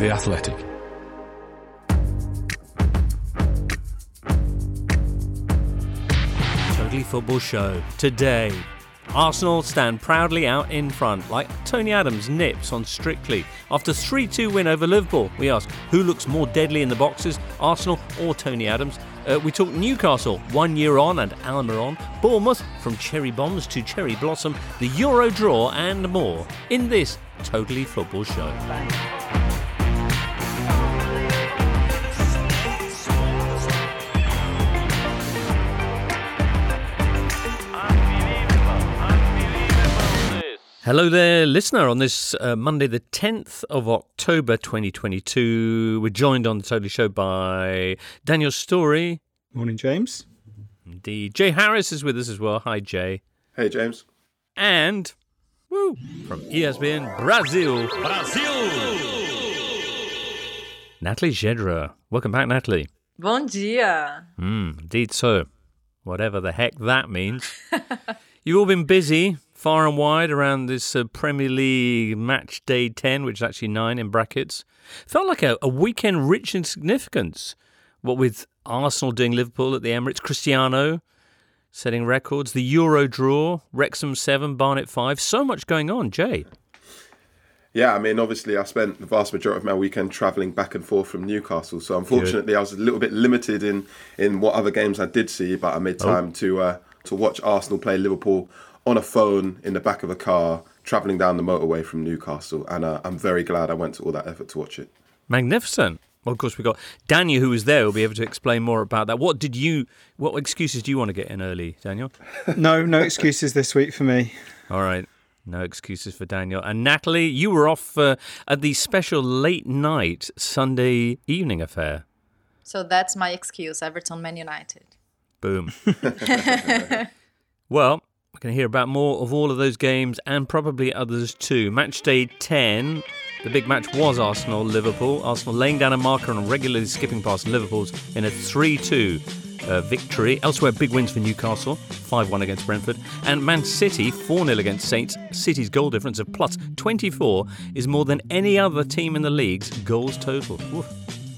The Athletic. Totally Football Show. Today, Arsenal stand proudly out in front, like Tony Adams nips on Strictly. After 3 2 win over Liverpool, we ask who looks more deadly in the boxes, Arsenal or Tony Adams? Uh, we talk Newcastle, one year on and Almiron, Bournemouth, from cherry bombs to cherry blossom, the Euro draw, and more in this Totally Football Show. Hello there, listener. On this uh, Monday, the 10th of October 2022, we're joined on the Totally Show by Daniel Storey. Morning, James. Indeed. Jay Harris is with us as well. Hi, Jay. Hey, James. And, woo, from ESPN Brazil. Brazil! Natalie Gedra. Welcome back, Natalie. Bom dia. Mm, indeed so. Whatever the heck that means. You've all been busy far and wide around this uh, Premier League match day 10, which is actually nine in brackets. Felt like a, a weekend rich in significance. What with Arsenal doing Liverpool at the Emirates, Cristiano setting records, the Euro draw, Wrexham 7, Barnet 5. So much going on, Jay. Yeah, I mean, obviously, I spent the vast majority of my weekend travelling back and forth from Newcastle. So, unfortunately, Good. I was a little bit limited in, in what other games I did see, but I made oh. time oh. to uh, to watch Arsenal play Liverpool on a phone in the back of a car traveling down the motorway from Newcastle, and uh, I'm very glad I went to all that effort to watch it. Magnificent. Well, of course, we got Daniel, who was there, will be able to explain more about that. What did you? What excuses do you want to get in early, Daniel? no, no excuses this week for me. All right. No excuses for Daniel. And Natalie, you were off uh, at the special late night Sunday evening affair. So that's my excuse Everton Man United. Boom. well, we're going to hear about more of all of those games and probably others too. Match day 10. The big match was Arsenal Liverpool. Arsenal laying down a marker and regularly skipping past Liverpool's in a 3 2 uh, victory. Elsewhere, big wins for Newcastle 5 1 against Brentford. And Man City 4 0 against Saints. City's goal difference of plus 24 is more than any other team in the league's goals total. Oof.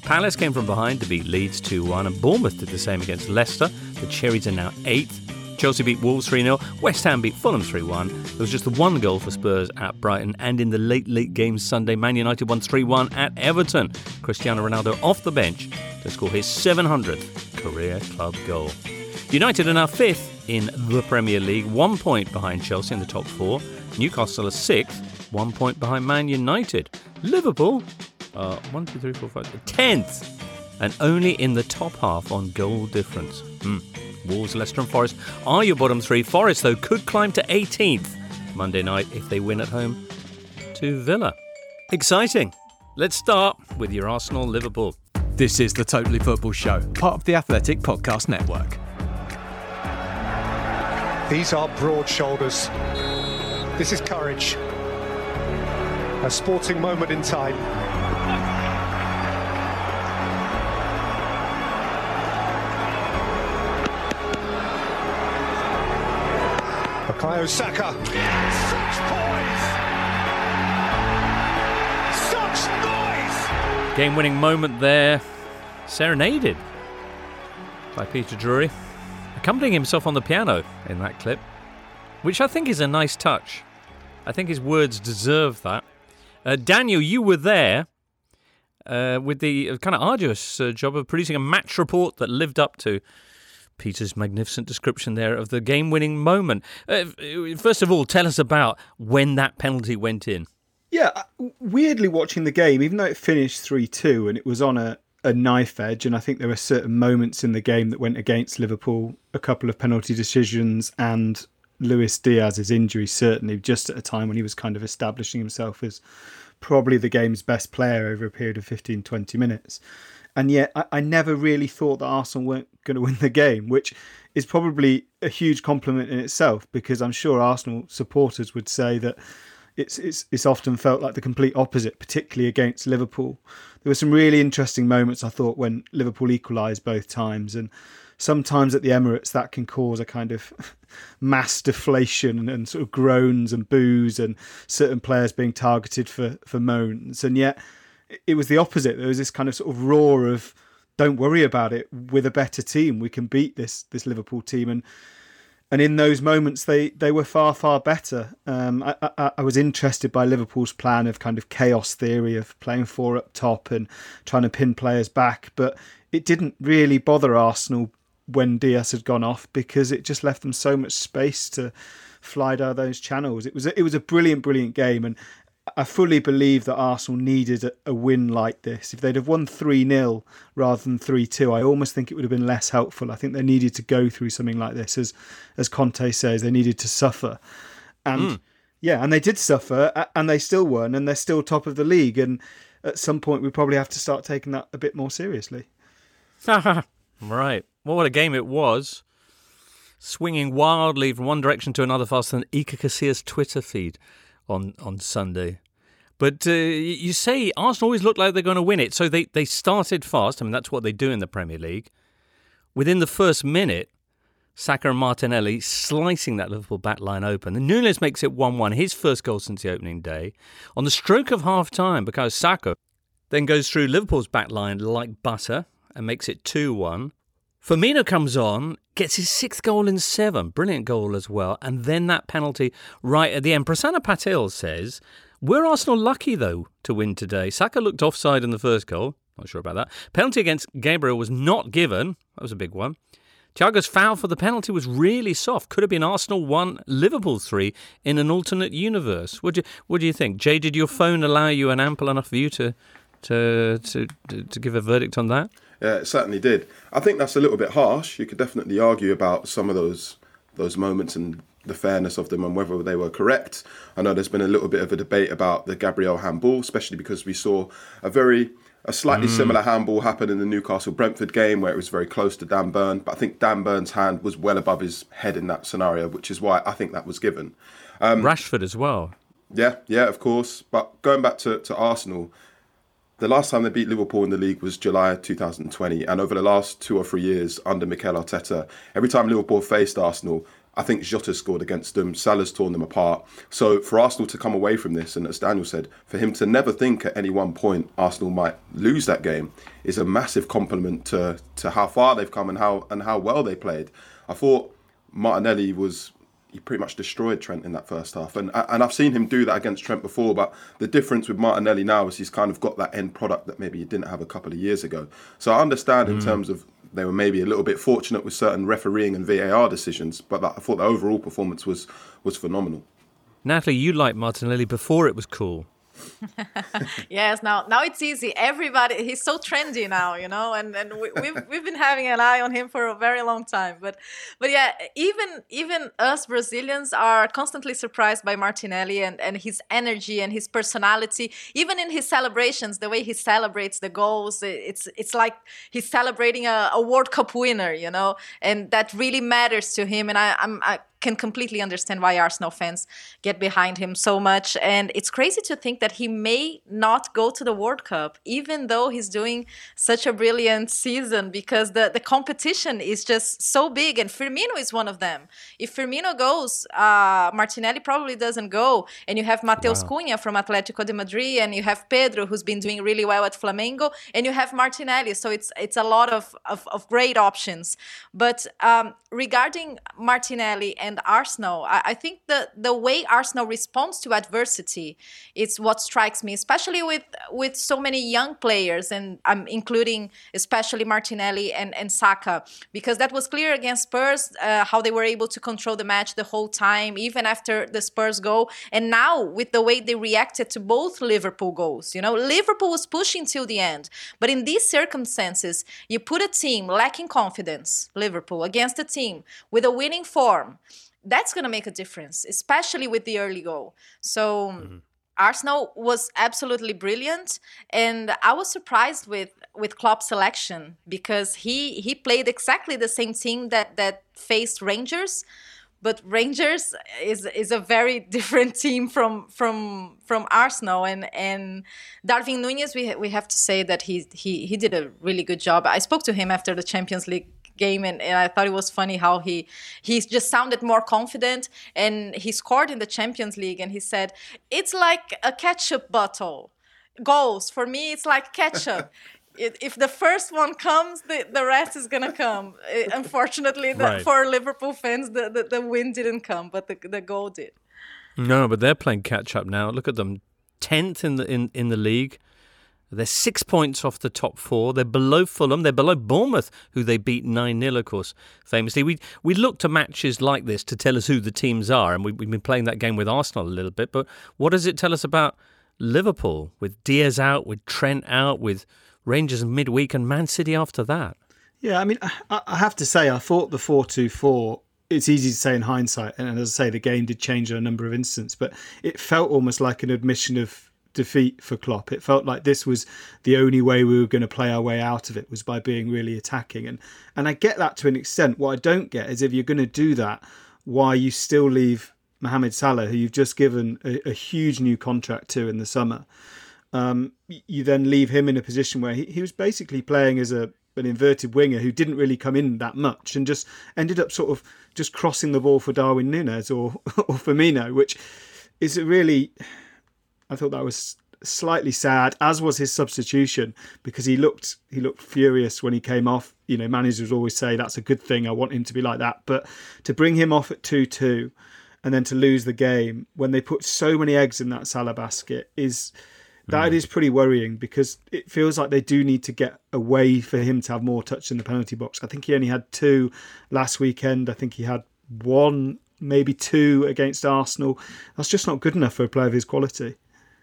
Palace came from behind to beat Leeds 2 1, and Bournemouth did the same against Leicester. The Cherries are now 8th. Chelsea beat Wolves 3 0. West Ham beat Fulham 3 1. There was just the one goal for Spurs at Brighton. And in the late, late game Sunday, Man United won 3 1 at Everton. Cristiano Ronaldo off the bench to score his 700th career club goal. United are now fifth in the Premier League, one point behind Chelsea in the top four. Newcastle are sixth, one point behind Man United. Liverpool are one, two, three, four, five, tenth, and only in the top half on goal difference. Hmm. Wolves, Leicester, and Forest are your bottom three. Forest, though, could climb to 18th Monday night if they win at home to Villa. Exciting. Let's start with your Arsenal Liverpool. This is the Totally Football Show, part of the Athletic Podcast Network. These are broad shoulders. This is courage. A sporting moment in time. Bukayo Saka. Such poise! Such noise! Game winning moment there. Serenaded by Peter Drury, accompanying himself on the piano in that clip, which I think is a nice touch. I think his words deserve that. Uh, Daniel, you were there uh, with the kind of arduous uh, job of producing a match report that lived up to Peter's magnificent description there of the game winning moment. Uh, first of all, tell us about when that penalty went in. Yeah, uh, weirdly watching the game, even though it finished 3 2 and it was on a, a knife edge, and I think there were certain moments in the game that went against Liverpool, a couple of penalty decisions, and Luis Diaz's injury, certainly, just at a time when he was kind of establishing himself as probably the game's best player over a period of 15 20 minutes and yet I, I never really thought that Arsenal weren't going to win the game, which is probably a huge compliment in itself because I'm sure Arsenal supporters would say that it's it's it's often felt like the complete opposite, particularly against Liverpool. There were some really interesting moments I thought when Liverpool equalised both times, and sometimes at the Emirates that can cause a kind of mass deflation and, sort of groans and boos and certain players being targeted for for moans, and yet it was the opposite. There was this kind of sort of roar of don't worry about it. With a better team, we can beat this this Liverpool team. And and in those moments, they they were far far better. Um, I, I, I was interested by Liverpool's plan of kind of chaos theory of playing four up top and trying to pin players back, but it didn't really bother Arsenal when Diaz had gone off because it just left them so much space to fly down those channels. It was a, it was a brilliant brilliant game and I fully believe that Arsenal needed a, a win like this. If they'd have won 3 0 rather than 3 2, I almost think it would have been less helpful. I think they needed to go through something like this. As, as Conte says, they needed to suffer. And mm. yeah, and they did suffer, and they still won, and they're still top of the league. And at some point, we probably have to start taking that a bit more seriously. right. Well, what a game it was. Swinging wildly from one direction to another faster than Iker Casillas' Twitter feed on on Sunday. But uh, you say Arsenal always look like they're going to win it. So they, they started fast. I mean, that's what they do in the Premier League. Within the first minute, Saka and Martinelli slicing that Liverpool back line open. And Nunez makes it 1 1, his first goal since the opening day. On the stroke of half time, because Saka then goes through Liverpool's back line like butter and makes it 2 1. Firmino comes on, gets his sixth goal in seven. Brilliant goal as well. And then that penalty right at the end. Prasanna Patil says, We're Arsenal lucky, though, to win today. Saka looked offside in the first goal. Not sure about that. Penalty against Gabriel was not given. That was a big one. Thiago's foul for the penalty was really soft. Could have been Arsenal 1, Liverpool 3 in an alternate universe. What do you, what do you think? Jay, did your phone allow you an ample enough view to, to, to, to give a verdict on that? Yeah, it certainly did. I think that's a little bit harsh. You could definitely argue about some of those those moments and the fairness of them and whether they were correct. I know there's been a little bit of a debate about the Gabriel handball, especially because we saw a very a slightly mm. similar handball happen in the Newcastle Brentford game where it was very close to Dan Burn, but I think Dan Burn's hand was well above his head in that scenario, which is why I think that was given. Um, Rashford as well. Yeah, yeah, of course. But going back to, to Arsenal, the last time they beat Liverpool in the league was July 2020, and over the last two or three years under Mikel Arteta, every time Liverpool faced Arsenal, I think Jota scored against them. Salah's torn them apart. So for Arsenal to come away from this, and as Daniel said, for him to never think at any one point Arsenal might lose that game is a massive compliment to to how far they've come and how and how well they played. I thought Martinelli was he pretty much destroyed Trent in that first half. And and I've seen him do that against Trent before, but the difference with Martinelli now is he's kind of got that end product that maybe he didn't have a couple of years ago. So I understand mm. in terms of they were maybe a little bit fortunate with certain refereeing and VAR decisions, but I thought the overall performance was was phenomenal. Natalie, you liked Martinelli before it was cool. yes, now now it's easy. Everybody, he's so trendy now, you know, and and we, have we've, we've been having an eye on him for a very long time. But but yeah, even even us Brazilians are constantly surprised by Martinelli and and his energy and his personality. Even in his celebrations, the way he celebrates the goals, it's it's like he's celebrating a, a World Cup winner, you know, and that really matters to him. And I I'm I, can completely understand why Arsenal fans get behind him so much. And it's crazy to think that he may not go to the World Cup, even though he's doing such a brilliant season, because the, the competition is just so big. And Firmino is one of them. If Firmino goes, uh, Martinelli probably doesn't go. And you have Mateus wow. Cunha from Atletico de Madrid, and you have Pedro, who's been doing really well at Flamengo, and you have Martinelli. So it's it's a lot of, of, of great options. But um, regarding Martinelli and Arsenal, I, I, think the the way Arsenal responds to adversity is what strikes me, especially with with so many young players, and I'm including especially Martinelli and, and Saka, because that was clear against Spurs uh, how they were able to control the match the whole time, even after the Spurs goal, and now with the way they reacted to both Liverpool goals. You know, Liverpool was pushing till the end, but in these circumstances, you put a team lacking confidence, Liverpool, against a team with a winning form, that's going to make a difference, especially with the early goal. So. Mm-hmm. Arsenal was absolutely brilliant, and I was surprised with with Klopp's selection because he he played exactly the same team that that faced Rangers, but Rangers is is a very different team from from from Arsenal and and Darwin Nunez we we have to say that he he he did a really good job. I spoke to him after the Champions League game and, and I thought it was funny how he he just sounded more confident and he scored in the Champions League and he said it's like a ketchup bottle goals for me it's like ketchup if the first one comes the, the rest is gonna come uh, unfortunately the, Right. for liverpool fans the, the, the win didn't come but the, the goal did No, but they're playing catch up now. Look at them, tenth in the in, in the league. They're six points off the top four. They're below Fulham. They're below Bournemouth, who they beat nine 0 of course. Famously, we we look to matches like this to tell us who the teams are, and we, we've been playing that game with Arsenal a little bit. But what does it tell us about Liverpool with Diaz out, with Trent out, with Rangers midweek, and Man City after that? Yeah, I mean, I, I have to say, I thought the four-two-four. It's easy to say in hindsight, and as I say, the game did change on a number of instances, but it felt almost like an admission of defeat for Klopp. It felt like this was the only way we were going to play our way out of it was by being really attacking, and and I get that to an extent. What I don't get is if you're going to do that, why you still leave Mohamed Salah, who you've just given a, a huge new contract to in the summer. Um, you then leave him in a position where he, he was basically playing as a an inverted winger who didn't really come in that much and just ended up sort of just crossing the ball for Darwin Nunez or or Firmino, which is a really I thought that was slightly sad, as was his substitution because he looked he looked furious when he came off. You know, managers always say that's a good thing. I want him to be like that, but to bring him off at two two and then to lose the game when they put so many eggs in that Salah basket is that mm. is pretty worrying because it feels like they do need to get a way for him to have more touch in the penalty box. I think he only had two last weekend. I think he had one, maybe two against Arsenal. That's just not good enough for a player of his quality.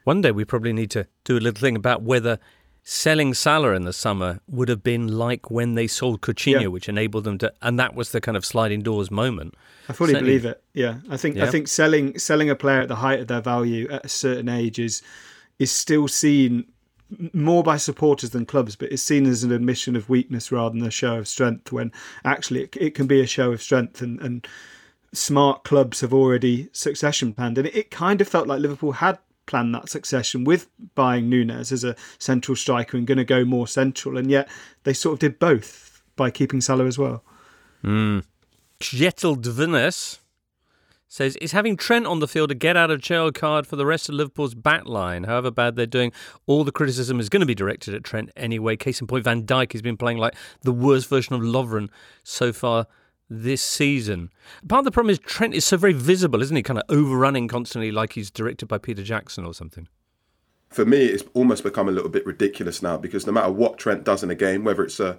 One day we probably need to do a little thing about whether selling Salah in the summer would have been like when they sold Coutinho, Yeah. which enabled them to, and that was the kind of sliding doors moment. I fully Certainly. believe it. Yeah, I think I think selling selling a player at the height of their value at a certain age is is still seen more by supporters than clubs, but it's seen as an admission of weakness rather than a show of strength. When actually it, it can be a show of strength, and, and smart clubs have already succession planned, and it, it kind of felt like Liverpool had planned that succession with buying Nunez as a central striker and going to go more central, and yet they sort of did both by keeping Salah as well. Hmm. Kjetil Dvinnes says, Is having Trent on the field a get out of jail card for the rest of Liverpool's back line? However bad they're doing, all the criticism is going to be directed at Trent anyway. Case in point, Van Dijk has been playing like the worst version of Lovren so far this season. Part of the problem is Trent is so very visible, isn't he? Kind of overrunning constantly like he's directed by Peter Jackson or something. for me, it's almost become a little bit ridiculous now because no matter what Trent does in a game, whether it's a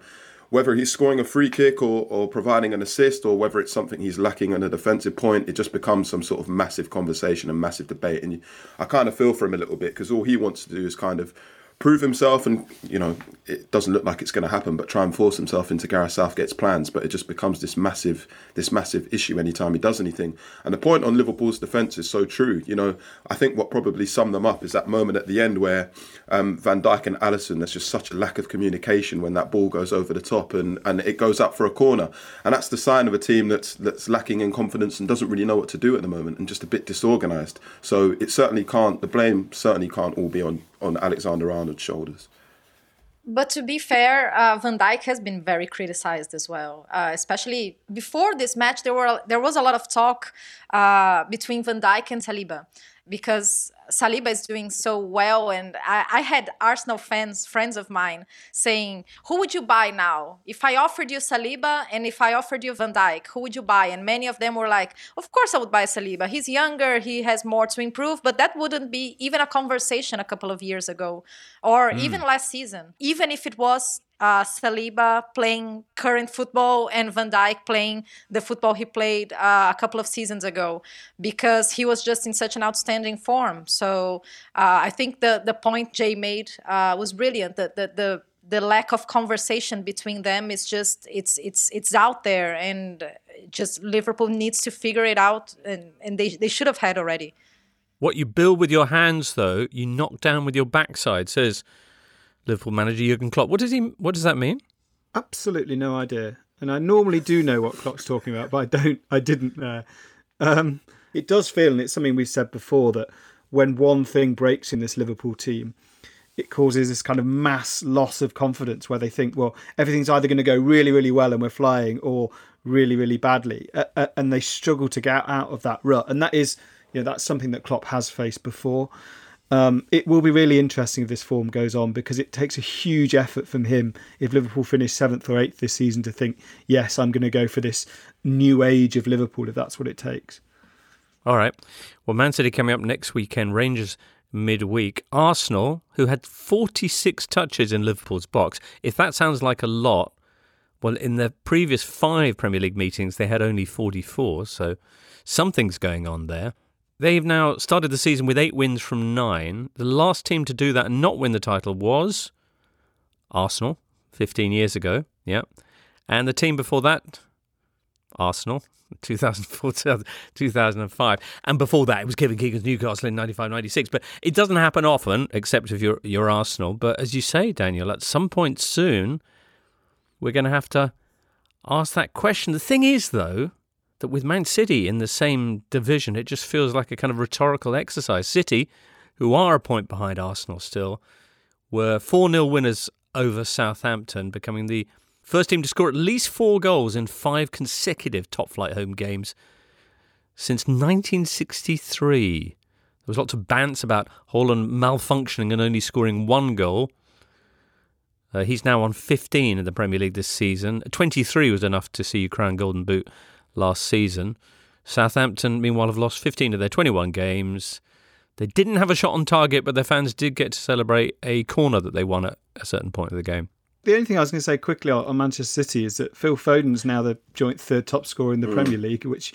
whether he's scoring a free kick or, or providing an assist or whether it's something he's lacking on a defensive point, it just becomes some sort of massive conversation and massive debate. And I kind of feel for him a little bit because all he wants to do is kind of prove himself and you know it doesn't look like it's going to happen but try and force himself into Gareth Southgate's plans but it just becomes this massive this massive issue anytime he does anything. And the point on Liverpool's defence is so true you know. I think what probably summed them up is that moment at the end where um, Van Dijk and Alisson there's just such a lack of communication when that ball goes over the top and, and it goes up for a corner. And that's the sign of a team that's that's lacking in confidence and doesn't really know what to do at the moment and just a bit disorganised so it certainly can't the blame certainly can't all be on on Alexander Arnold's shoulders But to be fair, uh, Van Dijk has been very criticized as well. Uh, especially before this match, there were there was a lot of talk uh, between Van Dijk and Saliba because Saliba is doing so well, and I, I had Arsenal fans, friends of mine, saying, "Who would you buy now? If I offered you Saliba and if I offered you Van Dijk, who would you buy?" And many of them were like, "Of course I would buy Saliba. He's younger, he has more to improve." But that wouldn't be even a conversation a couple of years ago, or hmm. even last season. Even if it was uh, Saliba playing current football and Van Dijk playing the football he played uh, a couple of seasons ago because he was just in such an outstanding form. So uh, I think the the point Jay made uh, was brilliant. The, the the the lack of conversation between them is just it's it's it's out there and just Liverpool needs to figure it out and, and they they should have had already. What you build with your hands, though, you knock down with your backside, says Liverpool manager Jurgen Klopp. What does he? What does that mean? Absolutely no idea. And I normally do know what Klopp's talking about, but I don't. I didn't there. Um, it does feel, and it's something we've said before, that when one thing breaks in this Liverpool team, it causes this kind of mass loss of confidence where they think, well, everything's either going to go really, really well and we're flying, or really, really badly, uh, uh, and they struggle to get out of that rut. And that is, you know, that's something that Klopp has faced before. Um, it will be really interesting if this form goes on because it takes a huge effort from him if Liverpool finish seventh or eighth this season to think, yes, I'm going to go for this new age of Liverpool if that's what it takes. All right. Well, Man City coming up next weekend, Rangers midweek. Arsenal, who had 46 touches in Liverpool's box. If that sounds like a lot, well, in the previous five Premier League meetings, they had only 44, so something's going on there. They've now started the season with eight wins from nine. The last team to do that and not win the title was Arsenal, 15 years ago. Yeah. And the team before that, Arsenal, 2004, 2005. And before that, it was Kevin Keegan's Newcastle in 95 96. But it doesn't happen often, except if you're, you're Arsenal. But as you say, Daniel, at some point soon, we're going to have to ask that question. The thing is, though, that with Man City in the same division, it just feels like a kind of rhetorical exercise. City, who are a point behind Arsenal still, were 4 0 winners over Southampton, becoming the first team to score at least four goals in five consecutive top flight home games since 1963. There was lots of bants about Haaland malfunctioning and only scoring one goal. Uh, he's now on 15 in the Premier League this season. 23 was enough to see you crown Golden Boot last season. Southampton, meanwhile, have lost 15 of their 21 games. They didn't have a shot on target, but their fans did get to celebrate a corner that they won at a certain point of the game. The only thing I was going to say quickly on Manchester City is that Phil Foden's now the joint third top scorer in the mm. Premier League, which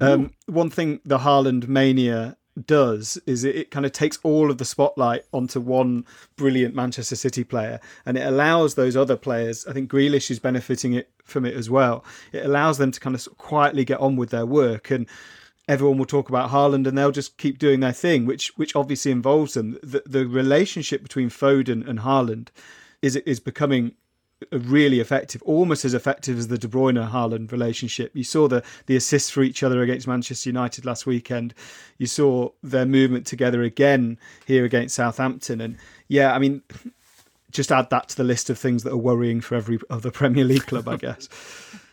um, one thing the Haaland mania does is it, it, kind of takes all of the spotlight onto one brilliant Manchester City player and it allows those other players, I think Grealish is benefiting it from it as well. It allows them to kind of, sort of quietly get on with their work and everyone will talk about Haaland and they'll just keep doing their thing, which which obviously involves them. The, the relationship between Foden and Haaland is is becoming really effective, almost as effective as the De Bruyne Haaland relationship. You saw the the assists for each other against Manchester United last weekend. You saw their movement together again here against Southampton, and yeah, I mean. Just add that to the list of things that are worrying for every other Premier League club, I guess.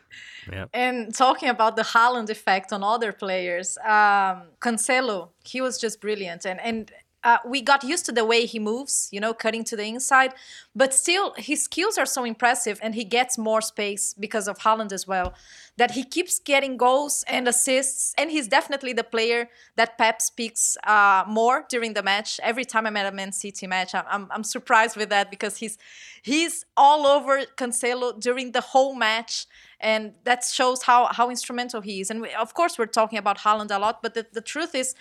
Yeah. And talking about the Haaland effect on other players, um, Cancelo, he was just brilliant. And and uh, we got used to the way he moves, you know, cutting to the inside. But still, his skills are so impressive, and he gets more space because of Haaland as well. That he keeps getting goals and assists, and he's definitely the player that Pep speaks uh, more during the match. Every time I'm at a Man City match, I'm, I'm, surprised with that because he's he's all over Cancelo during the whole match, and that shows how how instrumental he is. And we, of course, we're talking about Haaland a lot, but the, the truth is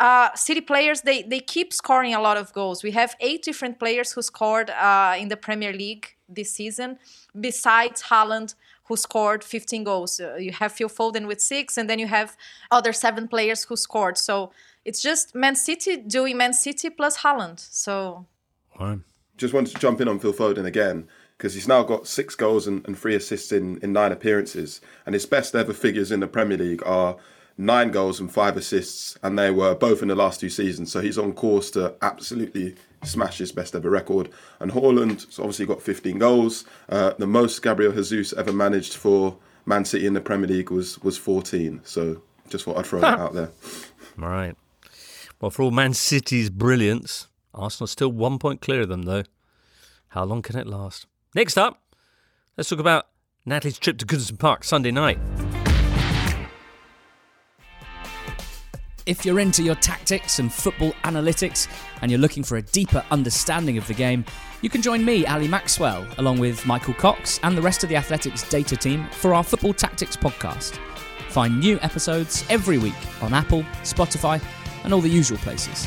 uh, City players they they keep scoring a lot of goals. We have eight different players who scored uh, in the Premier League this season, besides Haaland, who scored 15 goals. Uh, you have Phil Foden with six, and then you have other seven players who scored. So it's just Man City doing Man City plus Haaland. So. Just wanted to jump in on Phil Foden again because he's now got six goals and, and three assists in, in nine appearances, and his best ever figures in the Premier League are nine goals and five assists, and they were both in the last two seasons. So he's on course to absolutely smash his best ever record. And Haaland obviously got 15 goals. Uh, the most Gabriel Jesus ever managed for Man City in the Premier League was was 14. So just thought I'd throw that out there. All right. Well, for all Man City's brilliance, Arsenal's still one point clear of them, though. How long can it last? Next up, let's talk about Natalie's trip to Goodison Park Sunday night. If you're into your tactics and football analytics and you're looking for a deeper understanding of the game, you can join me, Ali Maxwell, along with Michael Cox and the rest of the Athletics data team for our Football Tactics podcast. Find new episodes every week on Apple, Spotify, and all the usual places.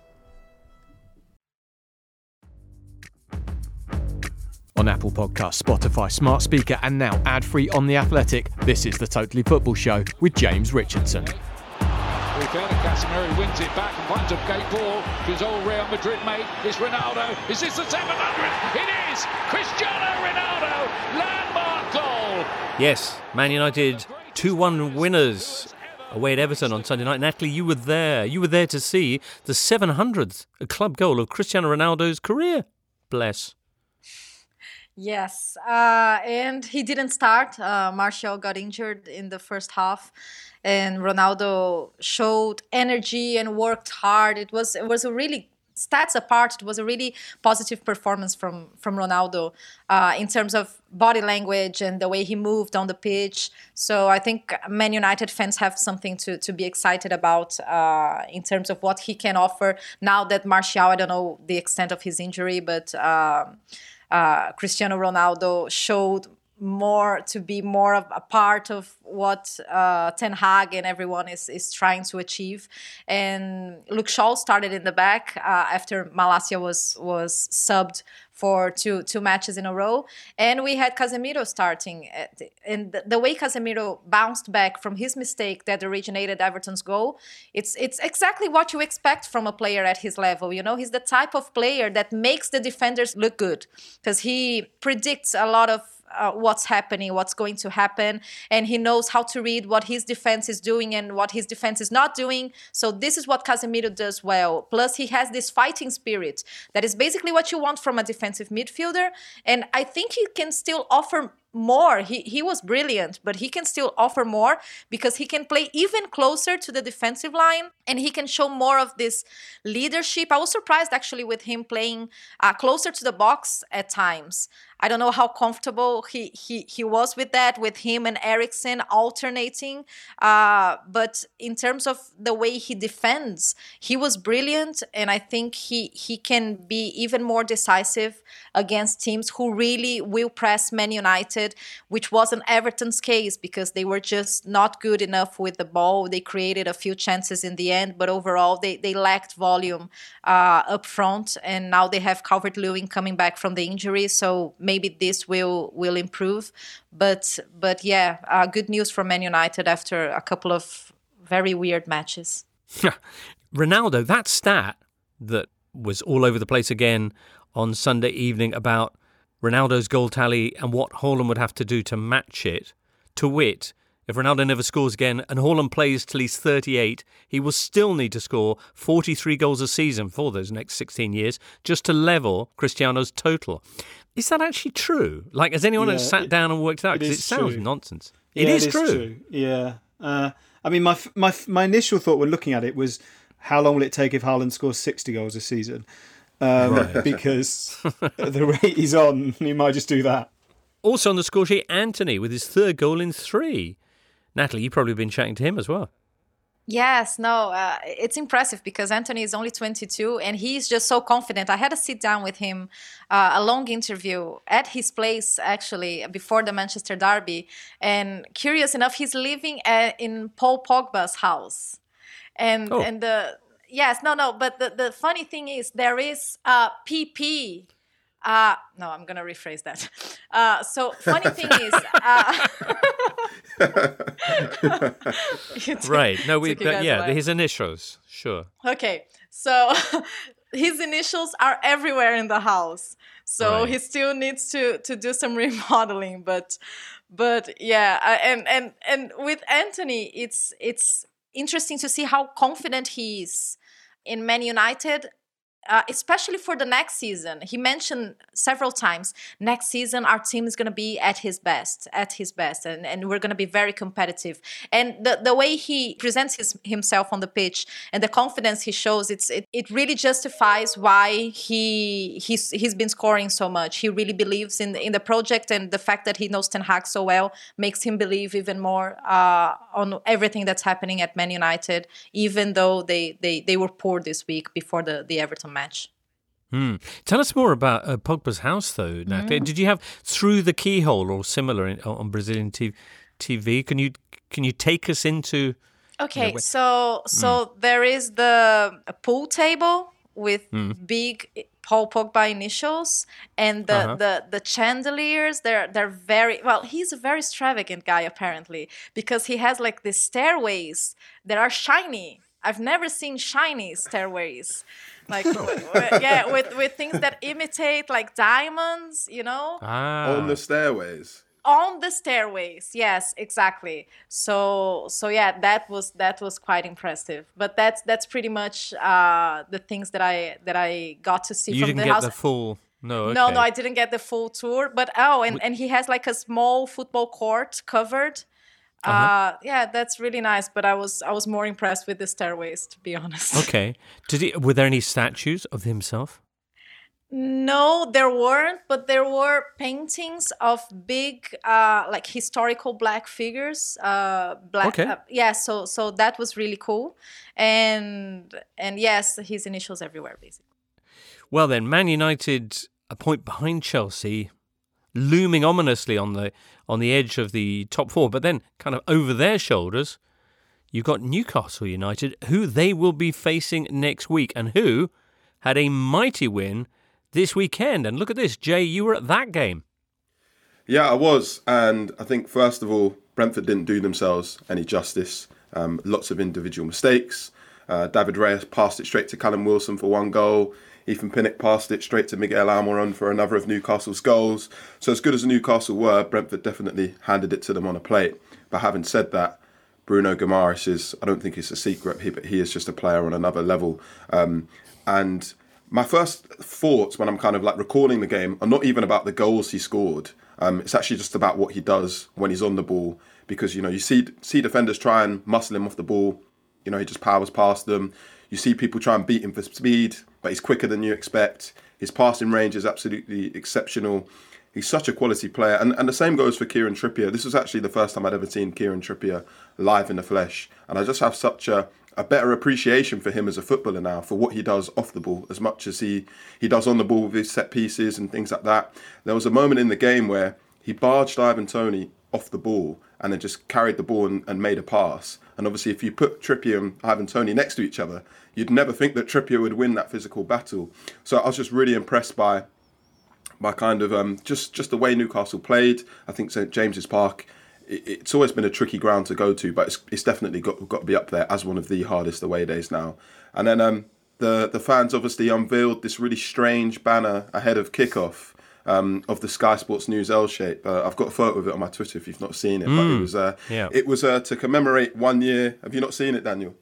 On Apple Podcasts, Spotify, Smart Speaker, and now ad free on The Athletic. This is the Totally Football Show with James Richardson. We've fair to Casemiro, he wins it back and finds a gate ball to his old Real Madrid mate. It's Ronaldo. Is this the 700th? It is! Cristiano Ronaldo! Landmark goal! Yes, Man United 2 1 winners away at Everton on Sunday night. Natalie, you were there. You were there to see the 700th club goal of Cristiano Ronaldo's career. Bless. Yes, uh, and he didn't start. Uh, Martial got injured in the first half, and Ronaldo showed energy and worked hard. It was it was a really stats apart, it was a really positive performance from from Ronaldo uh, in terms of body language and the way he moved on the pitch. So I think Man United fans have something to to be excited about uh, in terms of what he can offer now that Martial. I don't know the extent of his injury, but. Um, uh, Cristiano Ronaldo showed more to be more of a part of what uh, Ten Hag and everyone is is trying to achieve. And Luke Shaw started in the back uh, after Malacia was was subbed for two two matches in a row, and we had Casemiro starting. Uh, and the, the way Casemiro bounced back from his mistake that originated Everton's goal, it's it's exactly what you expect from a player at his level. You know, he's the type of player that makes the defenders look good because he predicts a lot of uh, what's happening, what's going to happen, and he knows how to read what his defense is doing and what his defense is not doing. So this is what Casemiro does well. Plus, he has this fighting spirit that is basically what you want from a defensive midfielder, and I think he can still offer more. He he was brilliant, but he can still offer more because he can play even closer to the defensive line and he can show more of this leadership. I was surprised actually with him playing uh, closer to the box at times. I don't know how comfortable he he he was with that, with him and Eriksen alternating. Uh, but in terms of the way he defends, he was brilliant, and I think he he can be even more decisive against teams who really will press Man United, which wasn't Everton's case because they were just not good enough with the ball. They created a few chances in the end, but overall they they lacked volume uh, up front, and now they have Calvert Lewin coming back from the injury, so maybe this will will improve. But but yeah, uh, good news for Man United after a couple of very weird matches. Ronaldo, that stat that was all over the place again on Sunday evening about Ronaldo's goal tally and what Haaland would have to do to match it. To wit, if Ronaldo never scores again and Haaland plays till he's 38, he will still need to score 43 goals a season for those next 16 years just to level Cristiano's total. Is that actually true? Like, has anyone yeah, sat it, down and worked it out? Because it, it, sounds true. nonsense. Yeah, it is, it is true. true. Yeah. Uh, I mean, my, my, my initial thought when looking at it was how long will it take if Haaland scores 60 goals a season? Um, right. because the rate he's on, he might just do that. Also on the score sheet, Antony with his third goal in three. Natalie, you've probably been chatting to him as well. Yes, no, uh, it's impressive because Antony is only 22 and he's just so confident. I had a sit down with him, uh, a long interview at his place actually before the Manchester Derby. And curious enough, he's living at, in Paul Pogba's house. And oh. and the yes, no, no, but the, the funny thing is there is a PP uh, no, I'm gonna rephrase that. Uh, so funny thing is, uh, right? No, we yeah, his initials, sure. Okay, so his initials are everywhere in the house, so right. he still needs to to do some remodeling, but but yeah, and and and with Antony, it's it's interesting to see how confident he is in Man United uh, especially for the next season. He mentioned several times next season our team is going to be at his best, at his best, and, and we're going to be very competitive. And the, the way he presents his, himself on the pitch and the confidence he shows, it's it, it really justifies why he he's he's been scoring so much. He really believes in in the project, and the fact that he knows Ten Hag so well makes him believe even more uh, on everything that's happening at Man United, even though they they they were poor this week before the the Everton match. Hmm. Tell us more about uh, Pogba's house, though. Mm. Did you have through the keyhole or similar in, on Brazilian TV? Can you can you take us into? Okay, you know, so so mm. there is the pool table with mm. big Paul Pogba initials and the, uh-huh. the the chandeliers. They're they're very well. He's a very extravagant guy apparently because he has like the stairways that are shiny I've never seen shiny stairways. Like yeah, with with things that imitate like diamonds, you know. Ah. On the stairways. On the stairways, yes, exactly. So so yeah, that was that was quite impressive. But that's that's pretty much uh, the things that I that I got to see you from didn't the get house. the full. No, okay. No, no, I didn't get the full tour. But oh, and, and he has like a small football court covered. Uh Uh-huh. yeah, that's really nice. But I was I was more impressed with the stairways, to be honest. Okay. Did he? Were there any statues of himself? No, there weren't, but there were paintings of big, uh, like historical black figures. Uh, black, Okay. uh, yeah. So, so that was really cool, and and yes, his initials everywhere, basically. Well, then, Man United a point behind Chelsea, looming ominously on the on the edge of the top four, but then kind of over their shoulders, you've got Newcastle United, who they will be facing next week, and who had a mighty win this weekend. And look at this, Jay, you were at that game. Yeah, I was, and I think first of all, Brentford didn't do themselves any justice. Um, lots of individual mistakes. Uh, David Raya passed it straight to Callum Wilson for one goal. Ethan Pinnock passed it straight to Miguel Almiron for another of Newcastle's goals. So as good as Newcastle were, Brentford definitely handed it to them on a plate. But having said that, Bruno Guimaraes is, I don't think it's a secret, he, but he is just a player on another level. Um, and my first thoughts when I'm kind of like recalling the game are not even about the goals he scored. Um, it's actually just about what he does when he's on the ball because you know you see see defenders try and muscle him off the ball. You know he just powers past them. You see people try and beat him for speed, but he's quicker than you expect. His passing range is absolutely exceptional. He's such a quality player, and and the same goes for Kieran Trippier. This was actually the first time I'd ever seen Kieran Trippier live in the flesh, and I just have such a a better appreciation for him as a footballer now for what he does off the ball as much as he he does on the ball with his set pieces and things like that. There was a moment in the game where he barged Ivan Toney off the ball and then just carried the ball and, and made a pass. And obviously, if you put Trippier and Ivan Toney next to each other, you'd never think that Trippier would win that physical battle. So I was just really impressed by by kind of um, just just the way Newcastle played. I think St James's Park. it- It's always been a tricky ground to go to, but it's, it's definitely got got to be up there as one of the hardest away days now. And then um, the the fans obviously unveiled this really strange banner ahead of kickoff um, of the Sky Sports News L shape. Uh, I've got a photo of it on my Twitter if you've not seen it. But it was uh, yeah. it was uh, to commemorate one year. Have you not seen it, Daniel?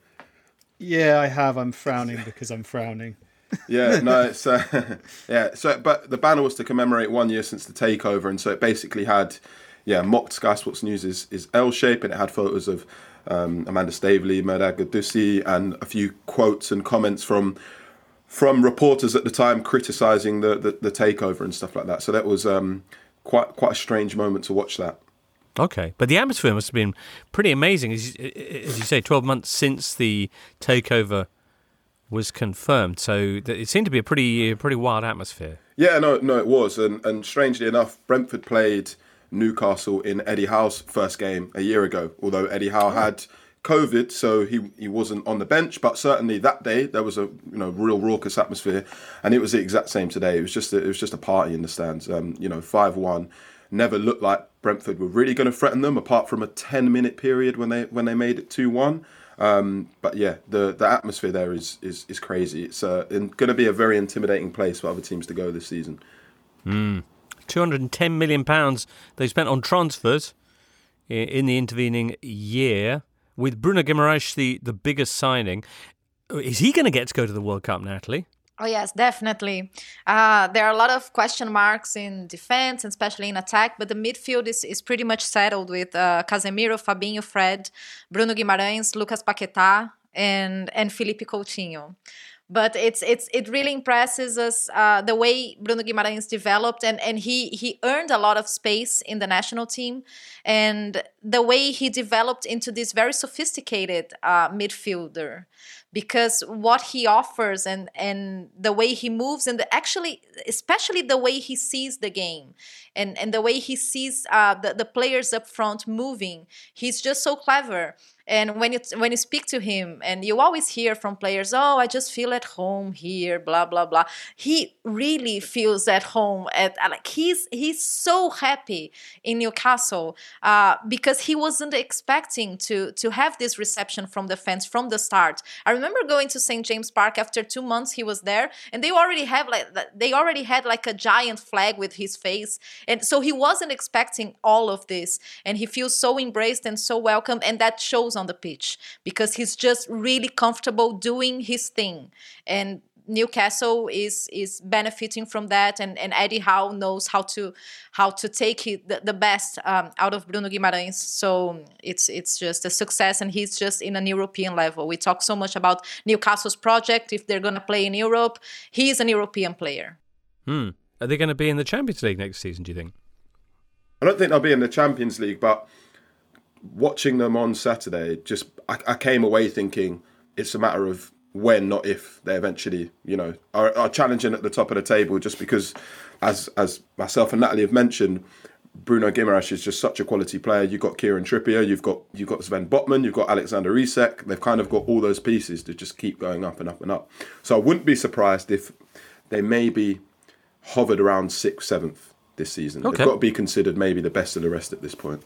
Yeah, I have. I'm frowning because I'm frowning. Yeah, no, it's uh, yeah. So, but the banner was to commemorate one year since the takeover, and so it basically had, yeah, mocked Sky Sports News is, is L shape, and it had photos of um, Amanda Staveley, Mehrdad Ghodoussi, and a few quotes and comments from from reporters at the time criticising the, the the takeover and stuff like that. So that was um, quite quite a strange moment to watch that. Okay, but the atmosphere must have been pretty amazing, as you, as you say, twelve months since the takeover was confirmed. So it seemed to be a pretty, pretty wild atmosphere. Yeah, no, no, it was, and and strangely enough, Brentford played Newcastle in Eddie Howe's first game a year ago. Although Eddie Howe had COVID, so he he wasn't on the bench, but certainly that day there was a you know real raucous atmosphere, and it was the exact same today. It was just a, it was just a party in the stands. Um, you know, five one. Never looked like Brentford were really going to threaten them, apart from a ten minute period when they when they made it two one. Um, but yeah, the the atmosphere there is is, is crazy. It's uh, going to be a very intimidating place for other teams to go this season. And ten million pounds they spent on transfers in the intervening year, with Bruno Guimaraes the the biggest signing. Is he going to get to go to the World Cup, Natalie? Oh yes, definitely. Uh, there are a lot of question marks in defense, and especially in attack. But the midfield is, is pretty much settled with uh, Casemiro, Fabinho, Fred, Bruno Guimarães, Lucas Paquetá, and and Felipe Coutinho. But it's it's it really impresses us uh, the way Bruno Guimarães developed, and and he he earned a lot of space in the national team, and the way he developed into this very sophisticated uh, midfielder because what he offers and and the way he moves and actually especially the way he sees the game and and the way he sees uh, the, the players up front moving he's just so clever and when you when you speak to him and you always hear from players oh i just feel at home here blah blah blah. He really feels at home at like he's he's so happy in newcastle uh, because he wasn't expecting to to have this reception from the fans from the start. I remember going to st james park after two months he was there and they already have like they already had like a giant flag with his face. And so he wasn't expecting all of this and he feels so embraced and so welcome and that shows on the pitch because he's just really comfortable doing his thing and Newcastle is is benefiting from that, and, and Eddie Howe knows how to how to take it, the, the best um, out of Bruno Guimarães. So it's it's just a success, and he's just in an European level. We talk so much about Newcastle's project. If they're going to play in Europe, he's an European player. Hmm. Are they going to be in the Champions League next season? Do you think? I don't think they'll be in the Champions League, but watching them on Saturday, just I, I came away thinking it's a matter of when, not if, they eventually, you know, are, are challenging at the top of the table. Just because, as as myself and Natalie have mentioned, Bruno Guimaraes is just such a quality player. You've got Kieran Trippier, you've got you've got Sven Botman, you've got Alexander Isak. They've kind of got all those pieces to just keep going up and up and up. So I wouldn't be surprised if they maybe hovered around sixth, seventh this season. Okay. They've got to be considered maybe the best of the rest at this point.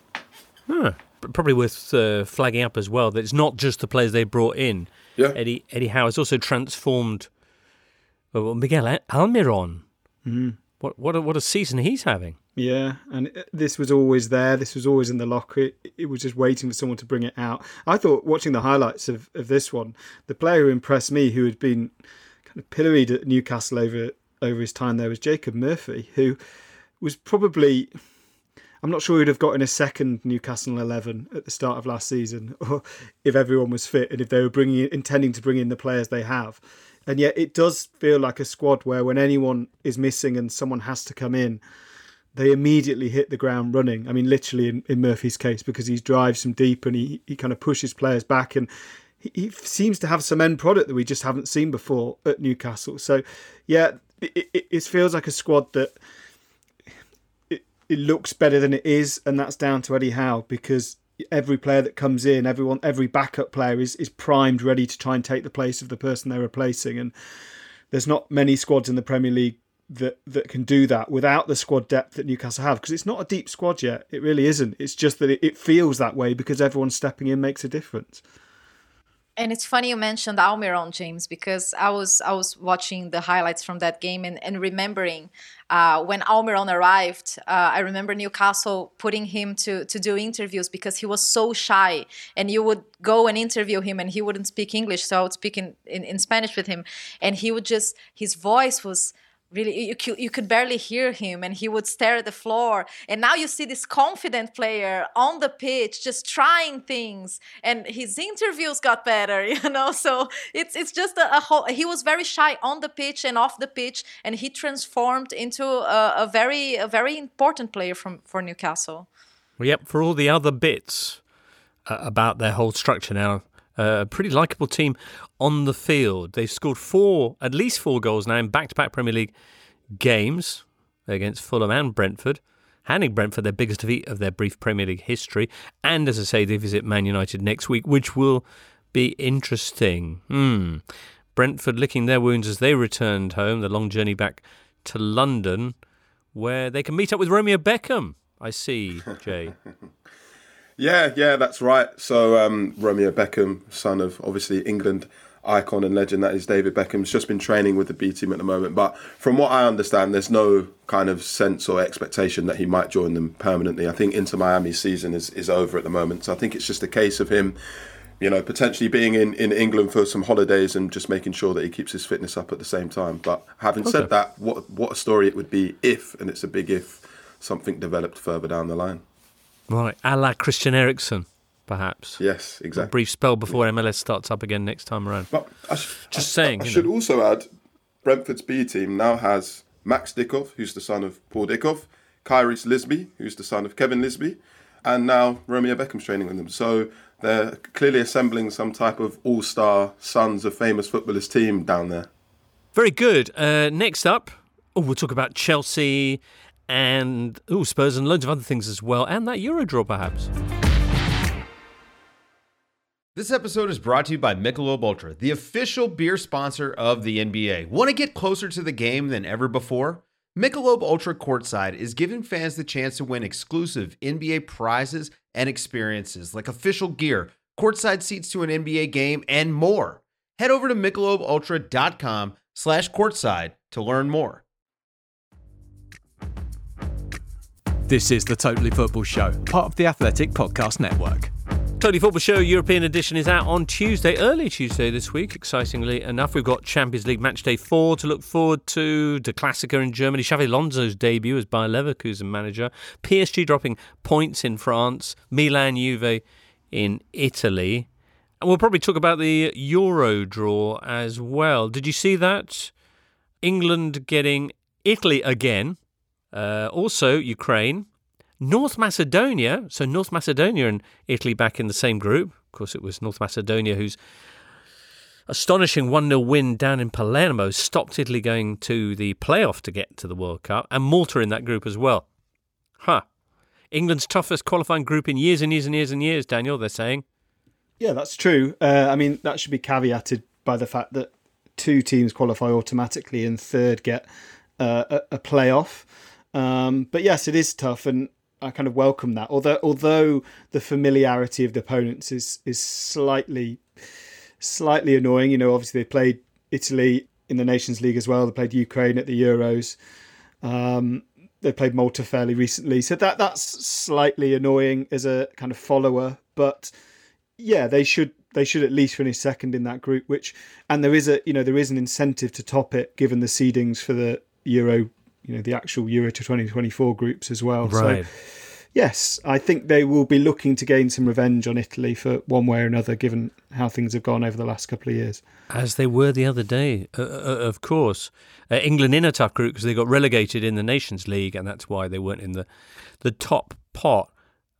Huh. Probably worth uh, flagging up as well that it's not just the players they brought in. Yeah. Eddie Eddie Howe has also transformed well, Miguel Almiron. Mm. What what a, what a season he's having. Yeah, and this was always there. This was always in the locker. It, it, was just waiting for someone to bring it out. I thought watching the highlights of, of this one, the player who impressed me, who had been kind of pilloried at Newcastle over over his time there, was Jacob Murphy, who was probably I'm not sure he'd have gotten a second Newcastle 11 at the start of last season, or if everyone was fit and if they were bringing intending to bring in the players they have. And yet, it does feel like a squad where when anyone is missing and someone has to come in, they immediately hit the ground running. I mean, literally in, in Murphy's case, because he drives them deep and he, he kind of pushes players back and he, he seems to have some end product that we just haven't seen before at Newcastle. So, yeah, it, it, it feels like a squad that it looks better than it is, and that's down to Eddie Howe because every player that comes in, everyone, every backup player is is primed, ready to try and take the place of the person they're replacing. And there's not many squads in the Premier League that that can do that without the squad depth that Newcastle have because it's not a deep squad yet. It really isn't. It's just that it, it feels that way because everyone stepping in makes a difference. And it's funny you mentioned Almiron, James, because I was I was watching the highlights from that game and, and remembering uh, when Almiron arrived. Uh, I remember Newcastle putting him to to do interviews because he was so shy, and you would go and interview him, and he wouldn't speak English, so I would speak in, in, in Spanish with him, and he would just his voice was really you, you could barely hear him and he would stare at the floor. And now you see this confident player on the pitch just trying things and his interviews got better you know? So it's it's just a, a whole he was very shy on the pitch and off the pitch and he transformed into a, a very a very important player from for Newcastle. Well, yep for all the other bits uh, about their whole structure. Now a pretty likable team on the field. They've scored four, at least four goals now in back-to-back Premier League games against Fulham and Brentford, handing Brentford their biggest defeat of their brief Premier League history. And as I say, they visit Man United next week, which will be interesting. Hmm. Brentford licking their wounds as they returned home, the long journey back to London, where they can meet up with Romeo Beckham. I see, Jay. Yeah, yeah, that's right. So um, Romeo Beckham, son of obviously England icon and legend that is David Beckham's just been training with the B team at the moment. But from what I understand, there's no kind of sense or expectation that he might join them permanently. I think Inter Miami's season is, is over at the moment. So I think it's just a case of him, you know, potentially being in, in England for some holidays and just making sure that he keeps his fitness up at the same time. But having okay. said that, what what a story it would be if, and it's a big if, something developed further down the line. Right, a la Christian Eriksen, perhaps. Yes, exactly. A brief spell before MLS starts up again next time around. But I sh- just I, saying. I, I should know. also add, Brentford's B team now has Max Dickov, who's the son of Paul Dickov, Kyrus Lisbie, who's the son of Kevin Lisbie, and now Romeo Beckham's training with them. So they're clearly assembling some type of all-star sons of famous footballers team down there. Very good. Uh, next up, oh, we'll talk about Chelsea and ooh, Spurs and loads of other things as well, and that Euro draw perhaps. This episode is brought to you by Michelob Ultra, the official beer sponsor of the NBA. Want to get closer to the game than ever before? Michelob Ultra Courtside is giving fans the chance to win exclusive NBA prizes and experiences like official gear, courtside seats to an NBA game, and more. Head over to michelobultra.com slash courtside to learn more. This is the Totally Football Show, part of the Athletic Podcast Network. Totally Football Show European edition is out on Tuesday, early Tuesday this week. Excitingly enough, we've got Champions League match day four to look forward to. The Klassiker in Germany, Xabi Alonso's debut as Bayer Leverkusen manager, PSG dropping points in France, Milan Juve in Italy. And we'll probably talk about the Euro draw as well. Did you see that? England getting Italy again. Uh, also, Ukraine North Macedonia, so North Macedonia and Italy back in the same group. Of course, it was North Macedonia whose astonishing 1 0 win down in Palermo stopped Italy going to the playoff to get to the World Cup, and Malta in that group as well. Huh. England's toughest qualifying group in years and years and years and years, Daniel, they're saying. Yeah, that's true. Uh, I mean, that should be caveated by the fact that two teams qualify automatically and third get uh, a, a playoff. Um, but yes, it is tough, and I kind of welcome that. Although although the familiarity of the opponents is is slightly slightly annoying. You know, obviously they played Italy in the Nations League as well. They played Ukraine at the Euros. Um, they played Malta fairly recently, so that that's slightly annoying as a kind of follower. But yeah, they should they should at least finish second in that group. Which and there is a you know there is an incentive to top it given the seedings for the Euro you know the actual Euro to 2024 groups as well. Right. So yes, I think they will be looking to gain some revenge on Italy for one way or another, given how things have gone over the last couple of years. As they were the other day, uh, uh, of course. Uh, England in a tough group because they got relegated in the Nations League, and that's why they weren't in the the top pot.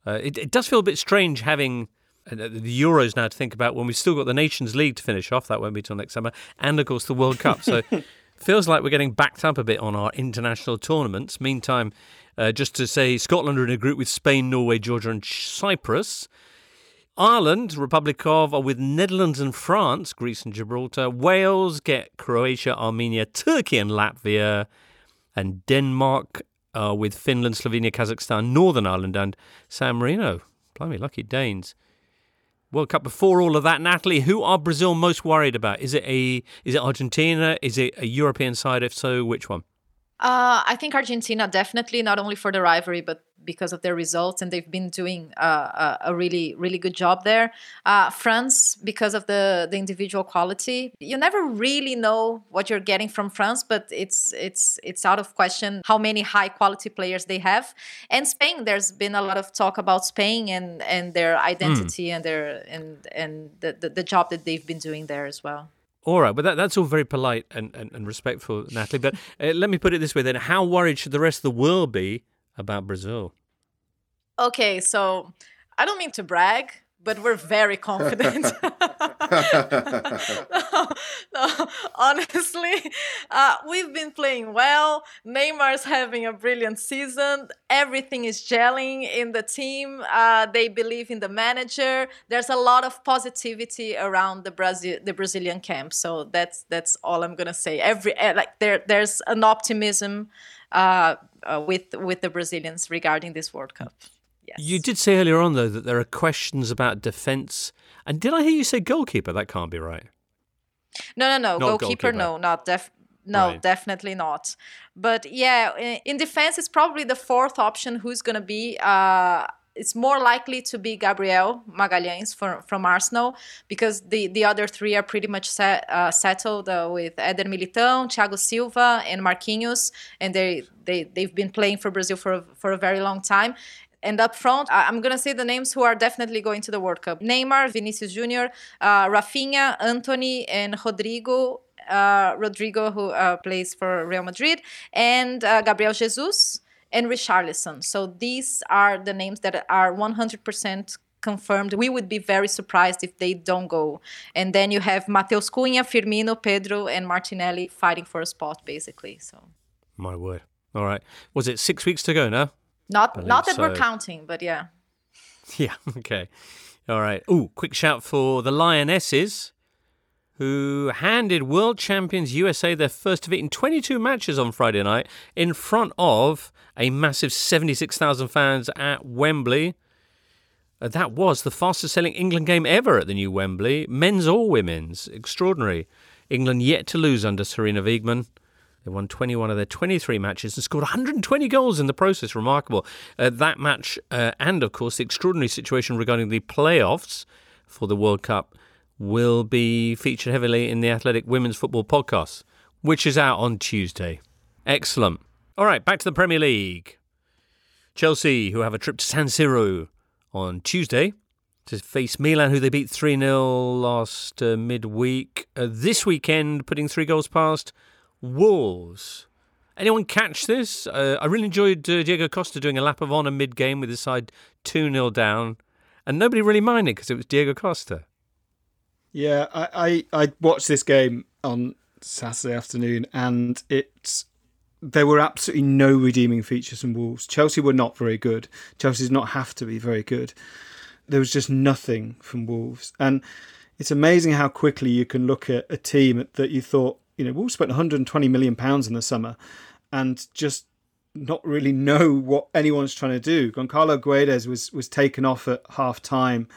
Uh, it, it does feel a bit strange having uh, the Euros now to think about when we've still got the Nations League to finish off. That won't be till next summer, and of course the World Cup. So feels like we're getting backed up a bit on our international tournaments. Meantime, uh, just to say, Scotland are in a group with Spain, Norway, Georgia, and Cyprus. Ireland, Republic of, are with Netherlands and France, Greece and Gibraltar. Wales get Croatia, Armenia, Turkey, and Latvia. And Denmark are with Finland, Slovenia, Kazakhstan, Northern Ireland, and San Marino. Blimey, lucky Danes. World Cup before all of that, Natalie, who are Brazil most worried about? Is it a is it Argentina? Is it a European side? If so, which one? Uh, I think Argentina definitely, not only for the rivalry, but because of their results, and they've been doing uh, a really, really good job there. Uh, France, because of the the individual quality, you never really know what you're getting from France, but it's it's it's out of question how many high quality players they have. And Spain, there's been a lot of talk about Spain and and their identity mm. and their and and the, the the job that they've been doing there as well. All right, but that, that's all very polite and, and, and respectful, Natalie. But uh, let me put it this way then. How worried should the rest of the world be about Brazil? Okay, so I don't mean to brag, but we're very confident. no, no, honestly, uh, we've been playing well. Neymar's having a brilliant season. Everything is gelling in the team. Uh, they believe in the manager. There's a lot of positivity around the Brazil, the Brazilian camp. So that's that's all I'm gonna say. Every eh, like there there's an optimism uh, uh with with the Brazilians regarding this World Cup. Yes. You did say earlier on, though, that there are questions about defence. And did I hear you say goalkeeper? That can't be right. No, no, no. Goalkeeper, goalkeeper, no, not def. No, right. definitely not. But yeah, in defense, it's probably the fourth option. Who's going to be? Uh, it's more likely to be Gabriel Magalhães from, from Arsenal because the, the other three are pretty much set, uh, settled uh, with Eder Militão, Thiago Silva, and Marquinhos, and they they they've been playing for Brazil for a, for a very long time. And up front, I'm going to say the names who are definitely going to the World Cup Neymar, Vinicius Jr., uh, Rafinha, Antony, and Rodrygo. Uh, Rodrygo, who uh, plays for Real Madrid, and uh, Gabriel Jesus and Richarlison. So these are the names that are 100% confirmed. We would be very surprised if they don't go. And then you have Matheus Cunha, Firmino, Pedro, and Martinelli fighting for a spot, basically. So, my word. All right. Was it six weeks to go now? Not not that so. we're counting, but yeah. Yeah. Okay. All right. Oh, quick shout for the Lionesses, who handed world champions USA their first defeat in 22 matches on Friday night in front of a massive 76,000 fans at Wembley. Uh, that was the fastest selling England game ever at the new Wembley, men's or women's. Extraordinary. England yet to lose under Sarina Wiegman. They won 21 of their 23 matches and scored 120 goals in the process. Remarkable. Uh, that match, uh, and of course, the extraordinary situation regarding the playoffs for the World Cup, will be featured heavily in the Athletic Women's Football podcast, which is out on Tuesday. Excellent. All right, back to the Premier League. Chelsea, who have a trip to San Siro on Tuesday to face Milan, who they beat 3 0 last uh, midweek. Uh, this weekend, putting three goals past Wolves. Anyone catch this? Uh, I really enjoyed uh, Diego Costa doing a lap of honour mid game with his side 2 0 down, and nobody really minded because it was Diego Costa. Yeah, I, I, I watched this game on Saturday afternoon, and it's there were absolutely no redeeming features from Wolves. Chelsea were not very good. Chelsea does not have to be very good. There was just nothing from Wolves, and it's amazing how quickly you can look at a team that you thought you know, Wolves spent 120 million pounds in the summer, and just not really know what anyone's trying to do. Goncalo Guedes was was taken off at half time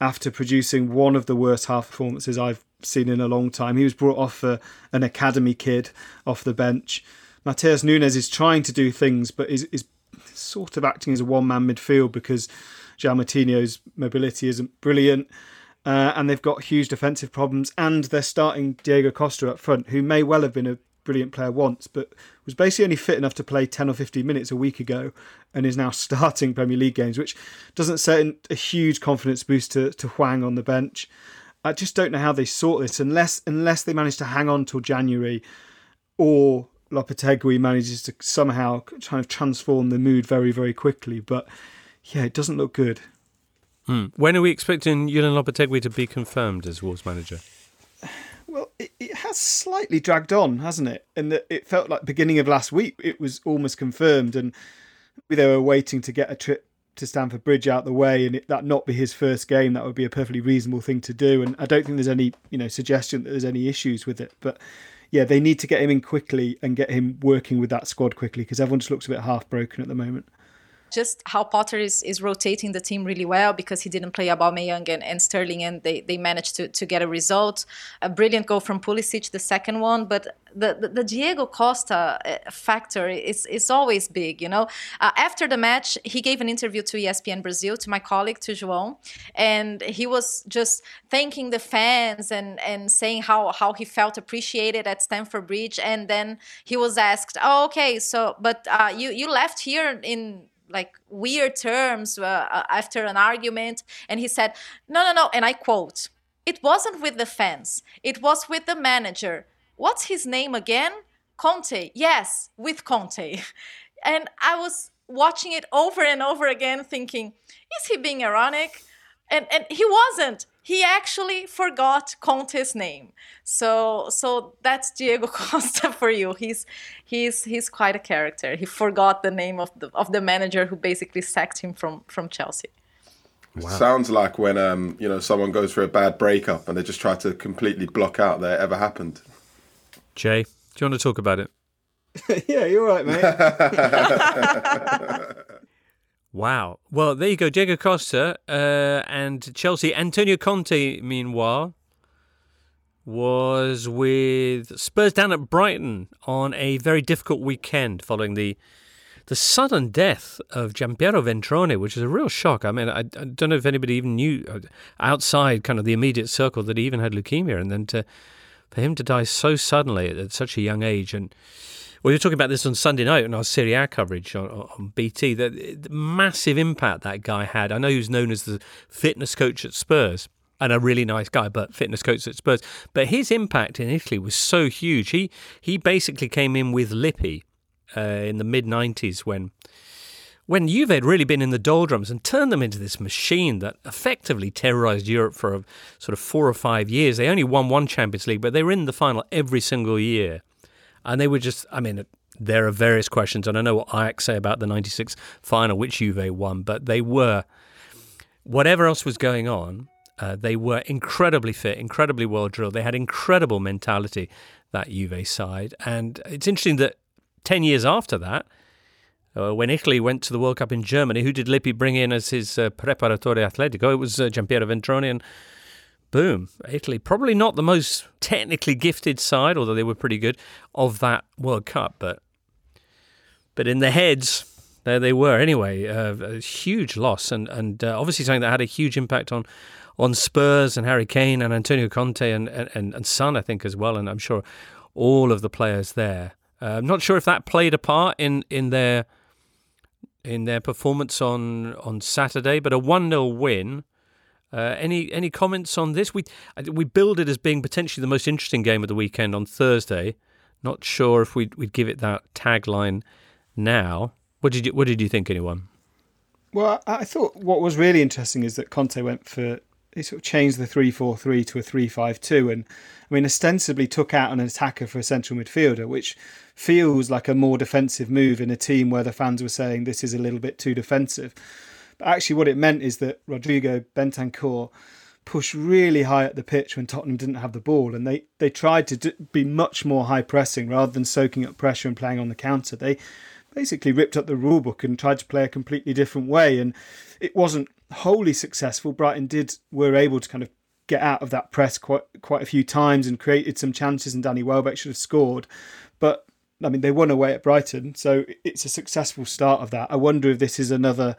after producing one of the worst half performances I've seen in a long time. He was brought off for an academy kid off the bench. Matheus Nunes is trying to do things, but is is sort of acting as a one man midfield because Moutinho's mobility isn't brilliant. Uh, and they've got huge defensive problems, and they're starting Diego Costa up front, who may well have been a brilliant player once, but was basically only fit enough to play 10 or 15 minutes a week ago and is now starting Premier League games, which doesn't set a huge confidence boost to, to Hwang on the bench. I just don't know how they sort this unless unless they manage to hang on till January or Lopetegui manages to somehow kind of transform the mood very, very quickly. But yeah, it doesn't look good. Hmm. When are we expecting Julen Lopetegui to be confirmed as Wolves manager? Well, it, it, has slightly dragged on, hasn't it? And it felt like beginning of last week it was almost confirmed, and they were waiting to get a trip to Stamford Bridge out the way, and that not be his first game. That would be a perfectly reasonable thing to do, and I don't think there's any you know suggestion that there's any issues with it. But yeah, they need to get him in quickly and get him working with that squad quickly because everyone just looks a bit half broken at the moment just how Potter is, is rotating the team really well because he didn't play Aubameyang and, and Sterling and they, they managed to, to get a result. A brilliant goal from Pulisic, the second one, but the, the, the Diego Costa uh, factor is, is always big, you know. Uh, after the match, he gave an interview to ESPN Brazil, to my colleague, to João, and he was just thanking the fans and, and saying how, how he felt appreciated at Stamford Bridge. And then he was asked, oh, okay, so, but uh, you, you left here in like weird terms uh, uh, after an argument and he said no no no and i quote it wasn't with the fans. It was with the manager. What's his name again? Conte. Yes with conte. And i was watching it over and over again thinking is he being ironic? And and he wasn't he actually forgot Conte's name. So so that's Diego Costa for you. He's he's he's quite a character. He forgot the name of the of the manager who basically sacked him from from Chelsea. Wow. Sounds like when um, you know someone goes through a bad breakup and they just try to completely block out that it ever happened. Jay, do you want to talk about it? yeah, you're right, mate. Wow. Well, there you go. Diego Costa uh, and Chelsea. Antonio Conte, meanwhile, was with Spurs down at Brighton on a very difficult weekend following the the sudden death of Giampiero Ventrone, which is a real shock. I mean, I, I, don't know if anybody even knew uh, outside kind of the immediate circle that he even had leukemia, and then to for him to die so suddenly at, at such a young age and we were talking about this on Sunday night in our Serie A coverage on, on BT. The, the massive impact that guy had. I know he was known as the fitness coach at Spurs and a really nice guy, but fitness coach at Spurs. But his impact in Italy was so huge. He he basically came in with Lippi uh, in the mid '90s when when Juve had really been in the doldrums and turned them into this machine that effectively terrorized Europe for a, sort of four or five years. They only won one Champions League, but they were in the final every single year. And they were just, I mean, there are various questions, and I know what Ajax say about the 96 final, which Juve won, but they were whatever else was going on, uh, they were incredibly fit, incredibly well drilled. They had incredible mentality, that Juve side. And it's interesting that 10 years after that, uh, when Italy went to the World Cup in Germany, who did Lippi bring in as his uh, preparatore atletico? It was uh, Giampiero Ventrone, and boom, Italy. Probably not the most technically gifted side, although they were pretty good, of that World Cup. But but in the heads, there they were. Anyway, uh, a huge loss, and and uh, obviously something that had a huge impact on on Spurs and Harry Kane and Antonio Conte and and, and Son, I think as well, and I'm sure all of the players there. Uh, I'm not sure if that played a part in in their in their performance on on Saturday, but a one 0 win. Uh, any any comments on this? We we build it as being potentially the most interesting game of the weekend on Thursday. Not sure if we'd, we'd give it that tagline now. What did you What did you think, anyone? Well, I thought what was really interesting is that Conte went for he sort of changed the three four three to a three five two, and I mean ostensibly took out an attacker for a central midfielder, which feels like a more defensive move in a team where the fans were saying this is a little bit too defensive. But actually, what it meant is that Rodrigo Bentancur pushed really high at the pitch when Tottenham didn't have the ball, and they they tried to be much more high pressing rather than soaking up pressure and playing on the counter. They basically ripped up the rule book and tried to play a completely different way, and it wasn't wholly successful. Brighton did were able to kind of get out of that press quite quite a few times and created some chances, and Danny Welbeck should have scored, but. I mean, they won away at Brighton, so it's a successful start of that. I wonder if this is another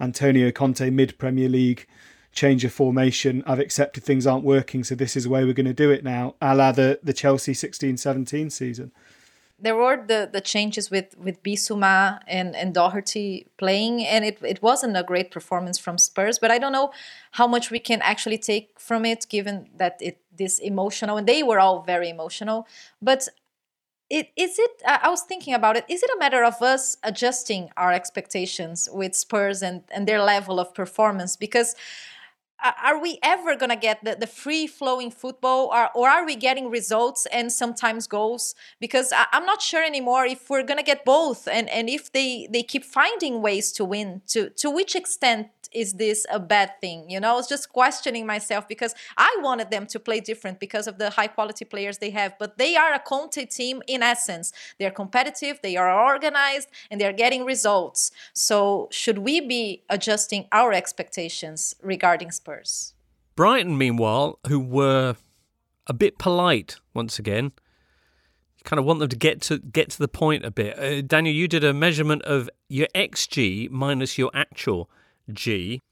Antonio Conte mid Premier League change of formation. I've accepted things aren't working, so this is the way we're going to do it now, a la the, the Chelsea 16 17 season there were the, the changes with with Bissouma and, and Doherty playing, and it, it wasn't a great performance from Spurs. But I don't know how much we can actually take from it, given that it this emotional, and they were all very emotional. But it is it. Uh, I was thinking about it. Is it a matter of us adjusting our expectations with Spurs and and their level of performance? Because are we ever going to get the, the free flowing football or, or are we getting results and sometimes goals because I, am not sure anymore if we're going to get both and, and if they, they keep finding ways to win to, to which extent is this a bad thing? You know, I was just questioning myself because I wanted them to play different because of the high quality players they have. But they are a Conte team in essence. They're competitive, they are organized, and they're getting results. So should we be adjusting our expectations regarding Spurs? Brighton, meanwhile, who were a bit polite once again. You kind of want them to get to get to the point a bit. Uh, Daniel, you did a measurement of your xG minus your actual G.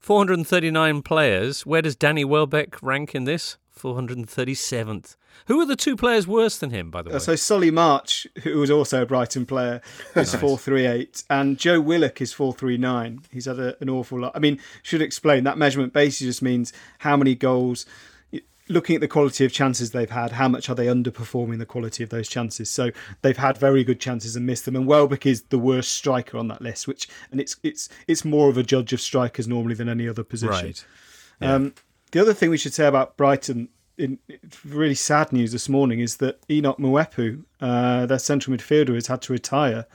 439 players. Where does Danny Welbeck rank in this? 437th. Who are the two players worse than him, by the uh, way? so Solly March, who was also a Brighton player, is nice. 438, and Joe Willock is 439. He's had a, an awful lot. I mean, should explain that measurement basically just means how many goals looking at the quality of chances they've had, how much are they underperforming the quality of those chances? So they've had very good chances and missed them. And Welbeck is the worst striker on that list, which and it's it's it's more of a judge of strikers normally than any other position. Right. Yeah. Um, the other thing we should say about Brighton, in really sad news this morning, is that Enoch Mwepu, uh, their central midfielder, has had to retire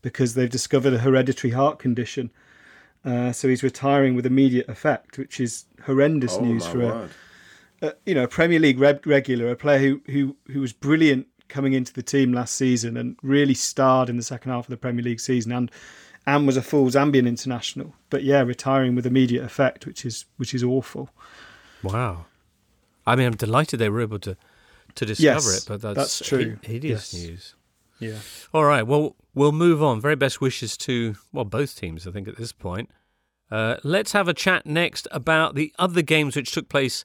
because they've discovered a hereditary heart condition. Uh, so he's retiring with immediate effect, which is horrendous oh, news for word. a you know, a Premier League regular, a player who who who was brilliant coming into the team last season and really starred in the second half of the Premier League season and and was a full Zambian international. But yeah, retiring with immediate effect, which is which is awful. Wow. I mean, I'm delighted they were able to to discover yes, it, but that's, that's true. hideous yes. news. Yeah. All right. Well, we'll move on. Very best wishes to well both teams. I think at this point. Uh, let's have a chat next about the other games which took place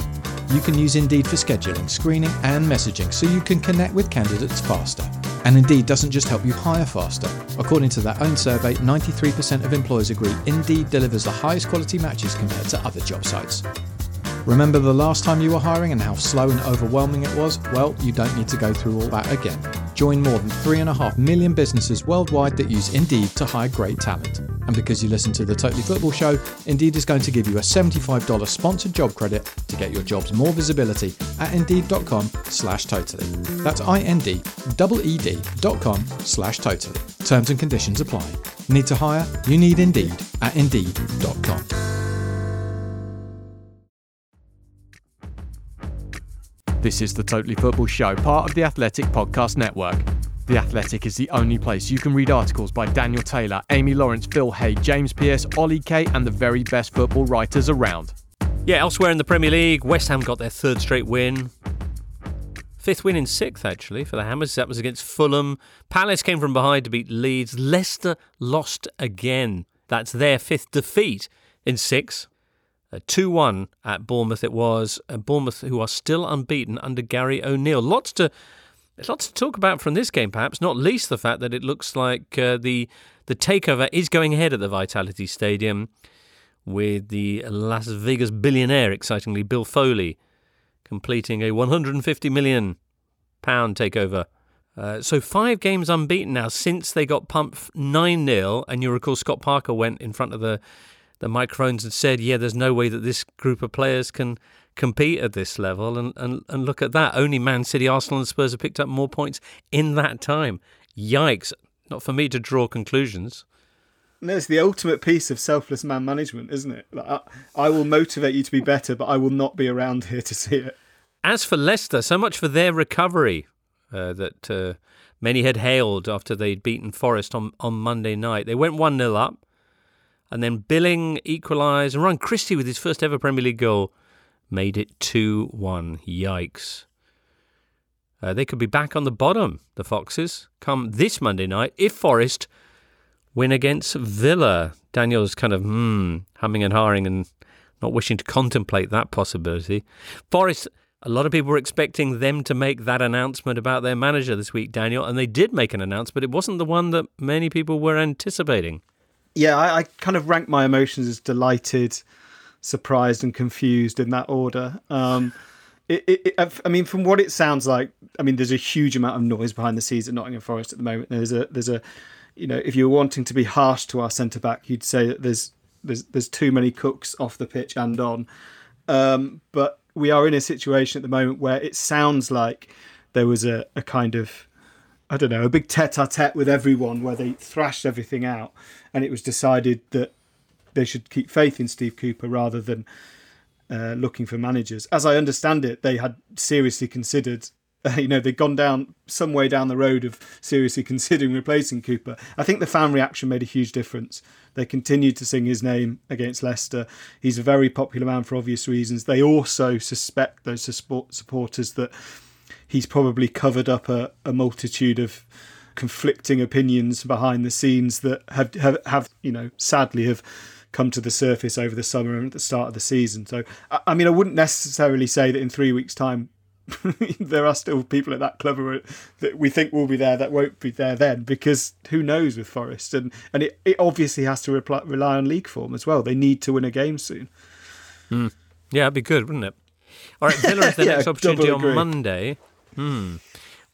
You can use Indeed for scheduling, screening, and messaging so you can connect with candidates faster. And Indeed doesn't just help you hire faster. According to their own survey, 93% of employers agree Indeed delivers the highest quality matches compared to other job sites. Remember the last time you were hiring and how slow and overwhelming it was? Well, you don't need to go through all that again. Join more than 3.5 million businesses worldwide that use Indeed to hire great talent. And because you listen to the Totally Football Show, Indeed is going to give you a $75 sponsored job credit to get your jobs more visibility at Indeed.com slash totally. That's I-N-D-E-E-D dot com slash totally. Terms and conditions apply. Need to hire? You need Indeed at Indeed.com. This is the Totally Football Show, part of the Athletic Podcast Network. The Athletic is the only place you can read articles by Daniel Taylor, Amy Lawrence, Phil Hay, James Pearce, Ollie Kay, and the very best football writers around. Yeah, elsewhere in the Premier League, West Ham got their third straight win. Fifth win in sixth, actually, for the Hammers. That was against Fulham. Palace came from behind to beat Leeds. Leicester lost again. That's their fifth defeat in six. 2 1 at Bournemouth, it was. Uh, Bournemouth, who are still unbeaten under Gary O'Neill. Lots to. Lots to talk about from this game, perhaps, not least the fact that it looks like uh, the the takeover is going ahead at the Vitality Stadium with the Las Vegas billionaire, excitingly, Bill Foley, completing a 150 million pound takeover. Uh, so five games unbeaten now since they got pumped 9 0. And you recall Scott Parker went in front of the the microphones and said, "Yeah, there's no way that this group of players can compete at this level." And and and look at that. Only Man City, Arsenal, and Spurs have picked up more points in that time. Yikes! Not for me to draw conclusions. No, it's the ultimate piece of selfless man management, isn't it? Like, I, I will motivate you to be better, but I will not be around here to see it. As for Leicester, so much for their recovery uh, that uh, many had hailed after they'd beaten Forest on, on Monday night. They went 1 0 up and then Billing equalised, and Ryan Christie with his first ever Premier League goal made it 2 1. Yikes. Uh, they could be back on the bottom, the Foxes, come this Monday night if Forest win against Villa. Daniel's kind of hmm, humming and hawing and not wishing to contemplate that possibility. Forest, a lot of people were expecting them to make that announcement about their manager this week, Daniel, and they did make an announcement, but it wasn't the one that many people were anticipating yeah, I, I, kind of rank my emotions as delighted, surprised, and confused in that order. Um, it, it, I mean, from what it sounds like, I mean, there's a huge amount of noise behind the scenes at Nottingham Forest at the moment. There's a, there's a, you know, if you're wanting to be harsh to our centre back, you'd say that there's, there's, there's too many cooks off the pitch and on. Um, but we are in a situation at the moment where it sounds like there was a, a kind of I don't know, a big tete a tete with everyone where they thrashed everything out. And it was decided that they should keep faith in Steve Cooper rather than uh, looking for managers. As I understand it, they had seriously considered, uh, you know, they'd gone down some way down the road of seriously considering replacing Cooper. I think the fan reaction made a huge difference. They continued to sing his name against Leicester. He's a very popular man for obvious reasons. They also suspect those supporters that he's probably covered up a, a multitude of conflicting opinions behind the scenes that have, have, have you know sadly have come to the surface over the summer and at the start of the season. So I, mean I wouldn't necessarily say that in three weeks' time there are still people at that club that we think will be there that won't be there then because who knows with Forest and and it, it obviously has to reply, rely on league form as well. They need to win a game soon. Mm. Yeah, it'd be good, wouldn't it? All right, Villa is the yeah, next opportunity on Monday. Hmm.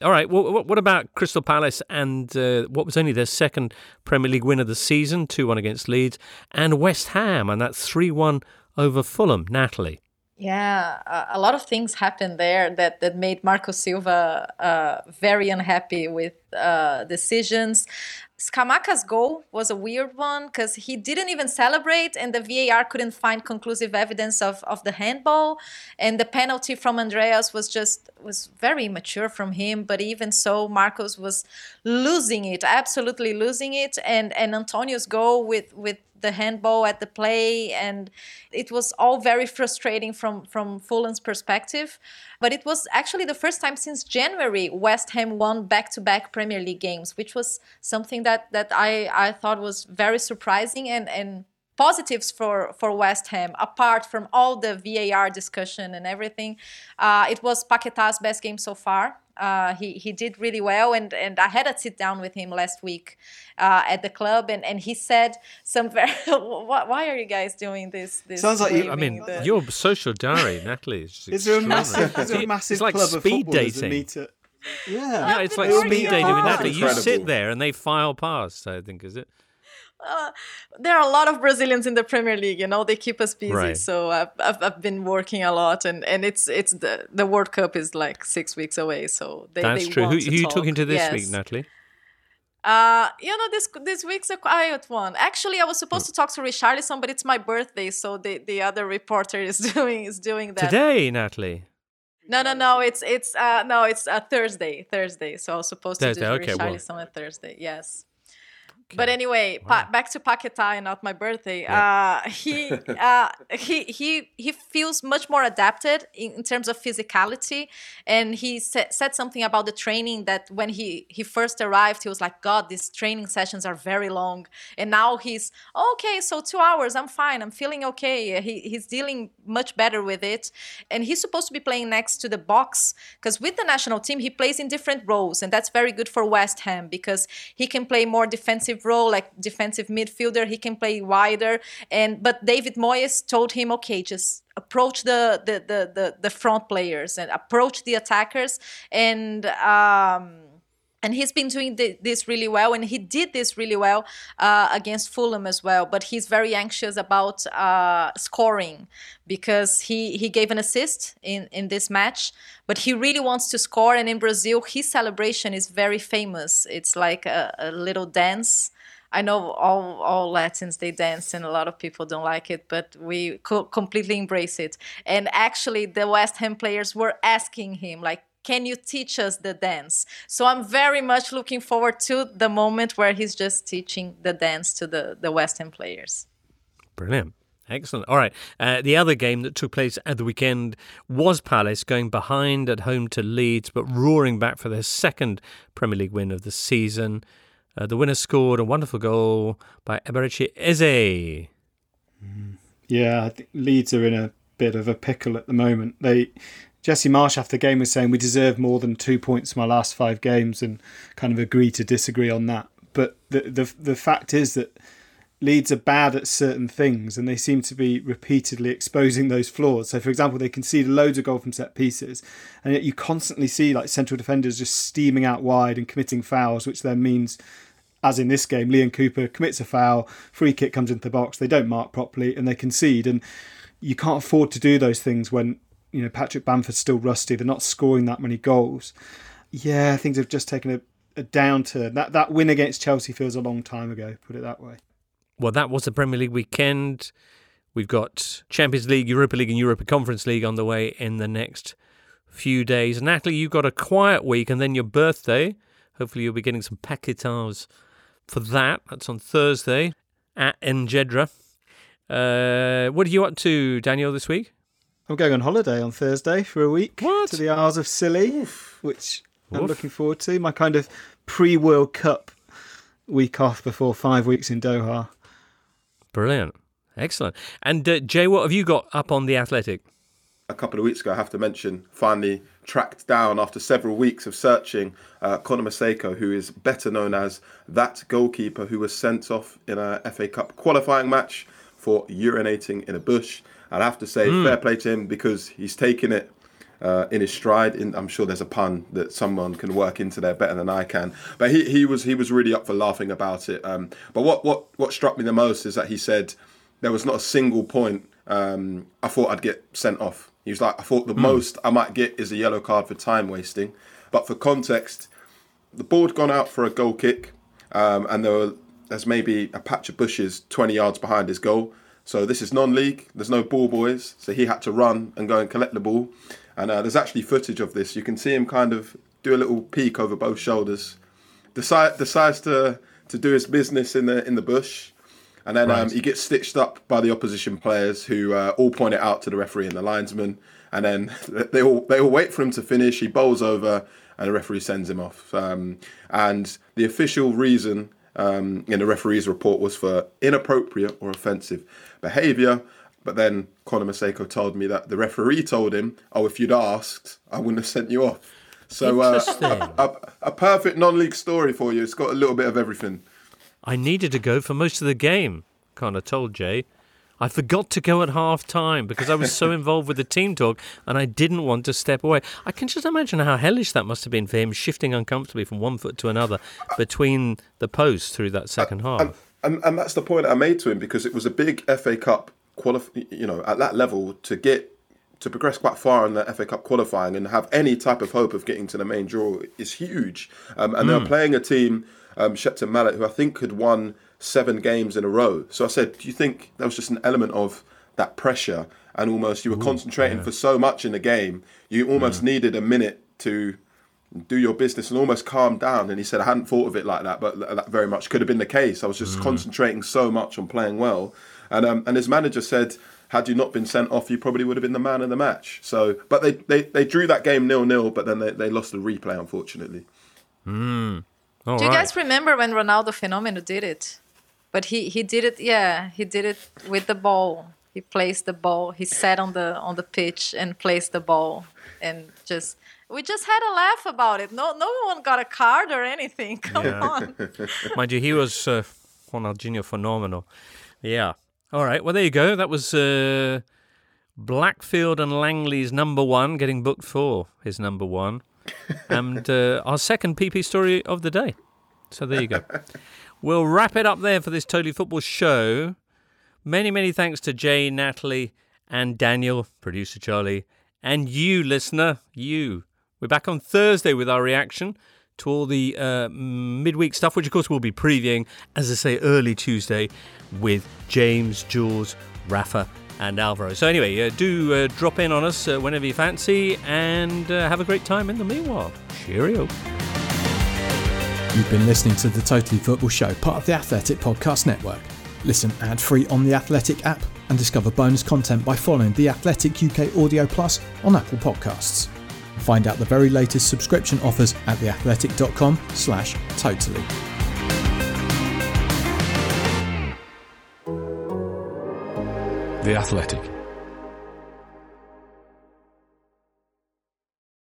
All right. Well, what about Crystal Palace and uh, what was only their second Premier League win of the season, 2 1 against Leeds, and West Ham, and that's 3 1 over Fulham? Natalie. Yeah, a lot of things happened there that, that made Marco Silva uh, very unhappy with uh, decisions. Scamacca's goal was a weird one because he didn't even celebrate, and the VAR couldn't find conclusive evidence of, of the handball. And the penalty from Andreas was just was very immature from him. But even so, Marcos was losing it, absolutely losing it. And and Antonio's goal with with the handball at the play and it was all very frustrating from from Fulham's perspective but it was actually the first time since January West Ham won back-to-back Premier League games which was something that that I I thought was very surprising and and positives for for West Ham apart from all the VAR discussion and everything. Uh, it was Paqueta's best game so far Uh, he he did really well, and and I had a sit down with him last week uh, at the club, and, and he said some very. why are you guys doing this? this Sounds like you. I mean, the... your social diary, Natalie. Is, is there a massive, is there a massive it's like club speed of dating. To, yeah, yeah, it's like speed dating with Natalie. You sit there and they file past. I think is it. Uh, there are a lot of Brazilians in the Premier League. You know, they keep us busy. Right. So I've, I've, I've been working a lot, and, and it's it's the the World Cup is like six weeks away. So they, that's they true. Who, who are you talk. talking to this yes. week, Natalie? Uh, you know, this this week's a quiet one. Actually, I was supposed to talk to Richarlison, but it's my birthday, so the, the other reporter is doing is doing that today, Natalie. No, no, no. It's it's uh no, it's uh, Thursday. Thursday. So I was supposed Thursday, to do okay, Richarlison well. on Thursday. Yes. But anyway, pa- back to Paquetá and not my birthday. Uh, he uh, he he he feels much more adapted in, in terms of physicality, and he sa- said something about the training that when he he first arrived, he was like, "God, these training sessions are very long," and now he's okay. So two hours, I'm fine. I'm feeling okay. He he's dealing much better with it, and he's supposed to be playing next to the box because with the national team he plays in different roles, and that's very good for West Ham because he can play more defensive role like defensive midfielder he can play wider. And but david moyes told him okay just approach the the the the, the front players and approach the attackers. And um and he's been doing this really well and he did this really well uh, against fulham as well but he's very anxious about uh, scoring because he, he gave an assist in, in this match but he really wants to score and in brazil his celebration is very famous it's like a, a little dance I know all all Latins they dance and a lot of people don't like it, but we co- completely embrace it. And actually, the West Ham players were asking him like, "Can you teach us the dance?" So I'm very much looking forward to the moment where he's just teaching the dance to the the West Ham players. Brilliant. Excellent. All right. Uh, the other game that took place at the weekend was Palace going behind at home to Leeds, but roaring back for their second Premier League win of the season. Uh, the winner scored a wonderful goal by Eberechi Eze. Yeah, I think Leeds are in a bit of a pickle at the moment. They Jesse Marsh after the game was saying we deserve more than two points in my last five games, and kind of agree to disagree on that. But the the the fact is that Leeds are bad at certain things, and they seem to be repeatedly exposing those flaws. So, for example, they concede loads of goal from set pieces, and yet you constantly see like central defenders just steaming out wide and committing fouls, which then means as in this game, Leon Cooper commits a foul, free kick comes into the box, they don't mark properly, and they concede. And you can't afford to do those things when you know Patrick Bamford's still rusty. They're not scoring that many goals. Yeah, things have just taken a, a downturn. That that win against Chelsea feels a long time ago. Put it that way. Well, that was the Premier League weekend. We've got Champions League, Europa League, and Europa Conference League on the way in the next few days. Natalie, you've got a quiet week and then your birthday. Hopefully, you'll be getting some paquetas for that. That's on Thursday at Enjedra. Uh, what are you up to, Daniel, this week? I'm going on holiday on Thursday for a week what? to the Isles of Scilly, which Oof. I'm looking forward to. My kind of pre World Cup week off before five weeks in Doha. Brilliant. Excellent. And uh, Jay, what have you got up on the Athletic? A couple of weeks ago, I have to mention, finally tracked down after several weeks of searching uh, Conor Maseko, who is better known as that goalkeeper who was sent off in a FA Cup qualifying match for urinating in a bush. I'd have to say, mm. fair play to him because he's taken it uh, in his stride. In, I'm sure there's a pun that someone can work into there better than I can. But he, he was he was really up for laughing about it. Um, but what, what what struck me the most is that he said there was not a single point um, I thought I'd get sent off. He was like, I thought the mm. most I might get is a yellow card for time wasting. But for context, the ball had gone out for a goal kick, um, and there were, there's maybe a patch of bushes 20 yards behind his goal. So this is non-league. There's no ball boys, so he had to run and go and collect the ball. And uh, there's actually footage of this. You can see him kind of do a little peek over both shoulders. Decide, decides to to do his business in the in the bush, and then right. um, he gets stitched up by the opposition players who uh, all point it out to the referee and the linesman. And then they all they all wait for him to finish. He bowls over, and the referee sends him off. Um, and the official reason um, in the referee's report was for inappropriate or offensive behaviour. But then Conor Maseko told me that the referee told him, "Oh, if you'd asked, I wouldn't have sent you off." So uh, a, a, a perfect non-league story for you. It's got a little bit of everything. I needed to go for most of the game. Of told Jay. I forgot to go at half time because I was so involved with the team talk and I didn't want to step away. I can just imagine how hellish that must have been for him, shifting uncomfortably from one foot to another between the posts through that second half. And, and, and that's the point I made to him because it was a big FA Cup qualif- you know, at that level to get to progress quite far in the FA Cup qualifying and have any type of hope of getting to the main draw is huge. Um, and mm. they're hmm. playing a team, um, Shepton Mallet, who I think had won seven games in a row. So I said, do you think that was just an element of that pressure and almost you were Ooh, concentrating yeah. for so much in the game, you almost yeah. needed a minute to do your business and almost calm down. And he said, I hadn't thought of it like that, but that very much could have been the case. I was just mm. concentrating so much on playing well. And um, and his manager said, had you not been sent off, you probably would have been the man of the match. So, but they, they, they drew that game nil nil, but then they, they lost the replay, unfortunately. Mm. Do you guys remember when Ronaldo Fenomeno did it? But he, he did it, yeah, he did it with the ball. He placed the ball. He sat on the on the pitch and placed the ball, and just we just had a laugh about it. No, no one got a card or anything. Come yeah. on. Mind you, he was uh, Ronaldinho phenomenal. Yeah. All right. Well, there you go. That was uh, Blackfield and Langley's number one getting booked for his number one, and uh, our second PP story of the day. So there you go. we'll wrap it up there for this Totally Football show. Many, many thanks to Jay, Natalie, and Daniel, producer Charlie, and you, listener. You. We're back on Thursday with our reaction to all the uh, midweek stuff, which of course we'll be previewing, as I say, early Tuesday with James, Jules, Rafa, and Alvaro. So, anyway, uh, do uh, drop in on us uh, whenever you fancy and uh, have a great time in the meanwhile. Cheerio. You've been listening to the Totally Football Show, part of the Athletic Podcast Network. Listen ad free on the Athletic app and discover bonus content by following the Athletic UK Audio Plus on Apple Podcasts. Find out the very latest subscription offers at theathletic.com slash totally. The Athletic.